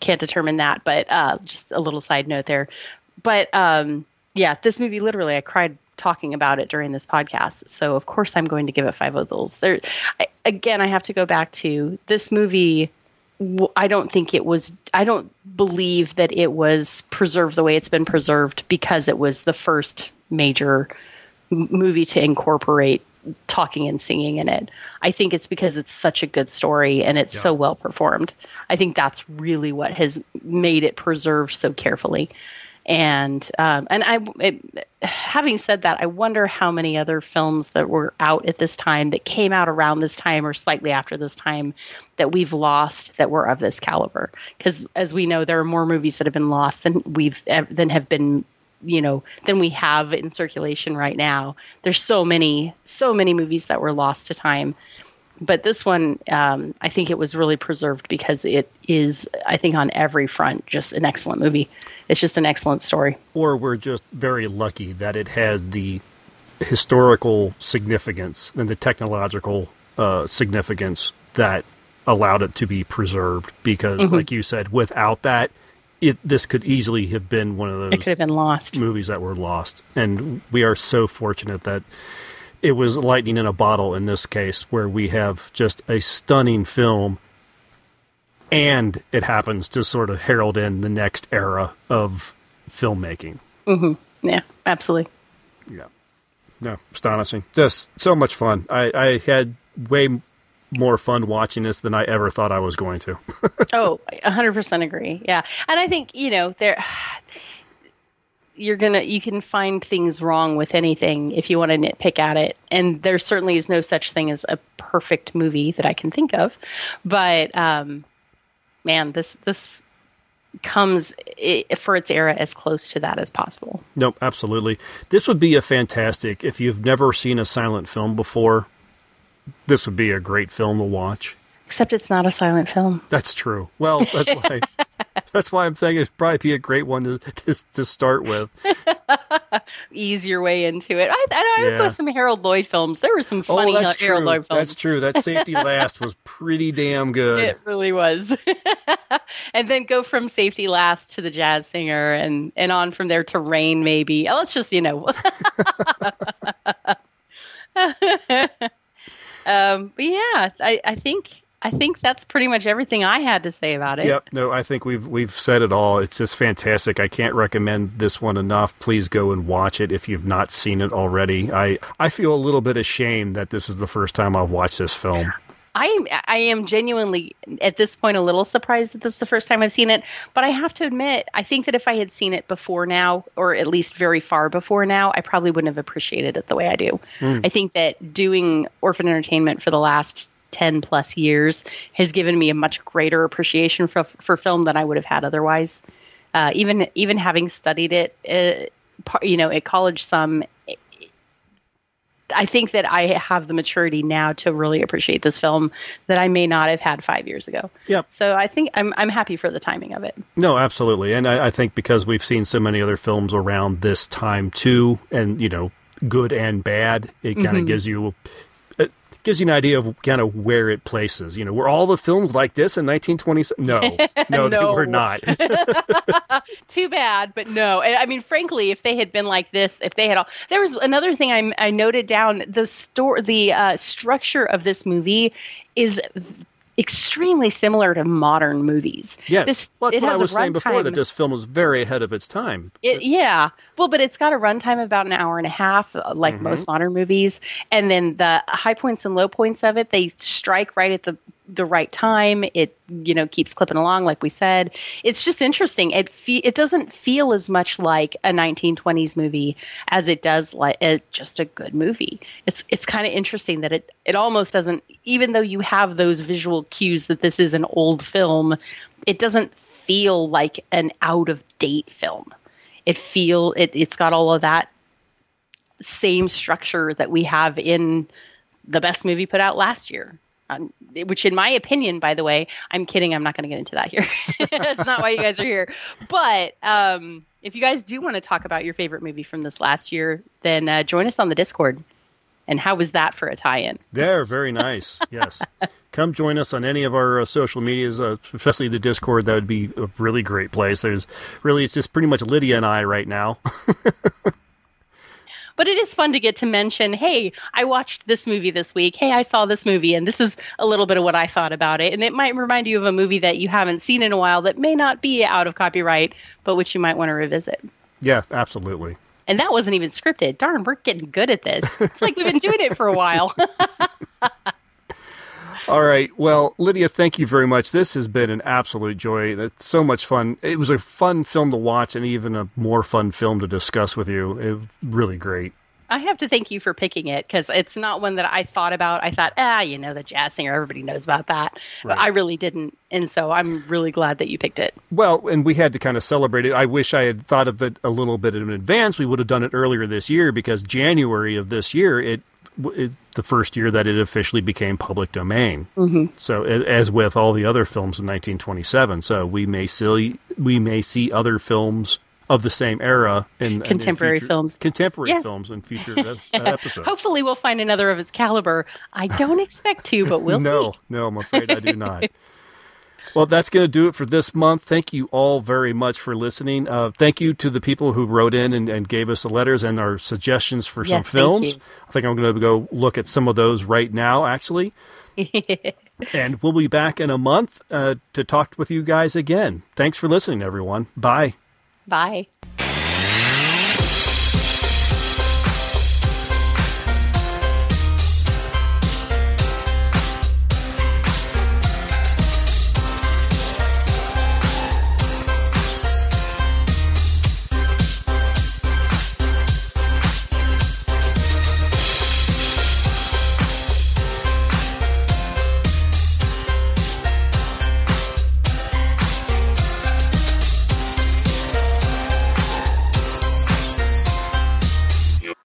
Can't determine that, but uh, just a little side note there. But um, yeah, this movie literally, I cried talking about it during this podcast. So of course I'm going to give it five othels. There, I, again, I have to go back to this movie. I don't think it was. I don't believe that it was preserved the way it's been preserved because it was the first major m- movie to incorporate talking and singing in it. I think it's because it's such a good story and it's so well performed. I think that's really what has made it preserved so carefully. And um, and I, it, having said that, I wonder how many other films that were out at this time that came out around this time or slightly after this time that we've lost that were of this caliber. Because as we know, there are more movies that have been lost than we've than have been you know than we have in circulation right now there's so many so many movies that were lost to time but this one um, i think it was really preserved because it is i think on every front just an excellent movie it's just an excellent story Or we're just very lucky that it has the historical significance and the technological uh, significance that allowed it to be preserved. Because, like you said, without that, it this could easily have been one of those. it could have been lost movies that were lost. And we are so fortunate that it was lightning in a bottle in this case, where we have just a stunning film and it happens to sort of herald in the next era of filmmaking. Mm-hmm. yeah absolutely Yeah. No, astonishing. Just so much fun. I, I had way more fun watching this than I ever thought I was going to. oh 100% agree yeah and i think you know there you're gonna you can find things wrong with anything if you want to nitpick at it and there certainly is no such thing as a perfect movie that i can think of but um man this this comes for its era as close to that as possible Nope, absolutely. This would be a fantastic if you've never seen a silent film before. This would be a great film to watch. except it's not a silent film That's true. Well, that's why that's why I'm saying it'd probably be a great one to to, to start with. ease your way into it i, I, I would go some harold lloyd films there were some funny oh, harold true. lloyd films That's true. That Safety Last was pretty damn good. It really was. and then go from safety last to the jazz singer and, and on from there to rain maybe. Oh, let's just, you know. um, but yeah, I, I think I think that's pretty much everything I had to say about it. Yep. No, I think we've we've said it all. It's just fantastic. I can't recommend this one enough. Please go and watch it if you've not seen it already. I I feel a little bit ashamed that this is the first time I've watched this film. I am I am genuinely at this point a little surprised that this is the first time I've seen it, but I have to admit, I think that if I had seen it before now, or at least very far before now, I probably wouldn't have appreciated it the way I do. Hmm. I think that doing Orphan Entertainment for the last 10 plus years has given me a much greater appreciation for for film than I would have had otherwise. Uh, even even having studied it, uh, you know, at college some I think that I have the maturity now to really appreciate this film that I may not have had five years ago. Yep. So I think I'm I'm happy for the timing of it. No, absolutely, and I, I think because we've seen so many other films around this time too, and you know, good and bad, it kind of gives you gives you an idea of kind of where it places. You know, were all the films like this in 1920s? No, no, they No. were not. Too bad, but no. I mean, frankly, if they had been like this, if they had all, there was another thing I, I noted down. The store, the uh, structure of this movie is extremely similar to modern movies. yes, this, well, that's it what has I was a saying before that this film was very ahead of its time. It, yeah. Well, but it's got a runtime of about an hour and a half, uh, like Mm-hmm. most modern movies. And then the high points and low points of it, they strike right at the the right time. It you know keeps clipping along, like we said. It's just interesting. It fe- it doesn't feel as much like a 1920s movie as it does like uh, just a good movie. It's it's kind of interesting that it it almost doesn't, even though you have those visual cues that this is an old film, it doesn't feel like an out of date film it feel it, it's got all of that same structure that we have in the best movie put out last year um, which in my opinion by the way i'm kidding i'm not going to get into that here that's not why you guys are here but um, if you guys do want to talk about your favorite movie from this last year then uh, join us on the discord and how was that for a tie-in They're very nice. Yes. Come join us on any of our uh, social medias, uh, especially the Discord. That would be a really great place. There's really, it's just pretty much Lydia and I right now. but it is fun to get to mention hey i watched this movie this week. Hey i saw this movie. And this is a little bit of what i thought about it. And it might remind you of a movie that you haven't seen in a while that may not be out of copyright but which you might want to revisit. Yeah, absolutely. and that wasn't even scripted. Darn we're getting good at this. It's like we've been doing it for a while All right. Well, Lydia, thank you very much. This has been an absolute joy. It's so much fun. It was a fun film to watch and even a more fun film to discuss with you. It was really great. i have to thank you for picking it because it's not one that i thought about i thought ah you know the jazz singer everybody knows about that but i really didn't and so i'm really glad that you picked it Well, and we had to kind of celebrate it. I wish I had thought of it a little bit in advance. We would have done it earlier this year because January of this year, it, it the first year that it officially became public domain. Mm-hmm. So, as with all the other films in 1927, so we may see we may see other films of the same era in in Contemporary future- films. contemporary Yeah. films in future episodes. hopefully we'll find another of its caliber i don't expect to but we'll no, see No, no, I'm afraid I do not. Well, that's going to do it for this month. Thank you all very much for listening. Uh, thank you to the people who wrote in and, and gave us the letters and our suggestions for some Yes, thank films. I think I'm going to go look at some of those right now, actually. and we'll be back in a month uh, to talk with you guys again. Thanks for listening, everyone. Bye. Bye.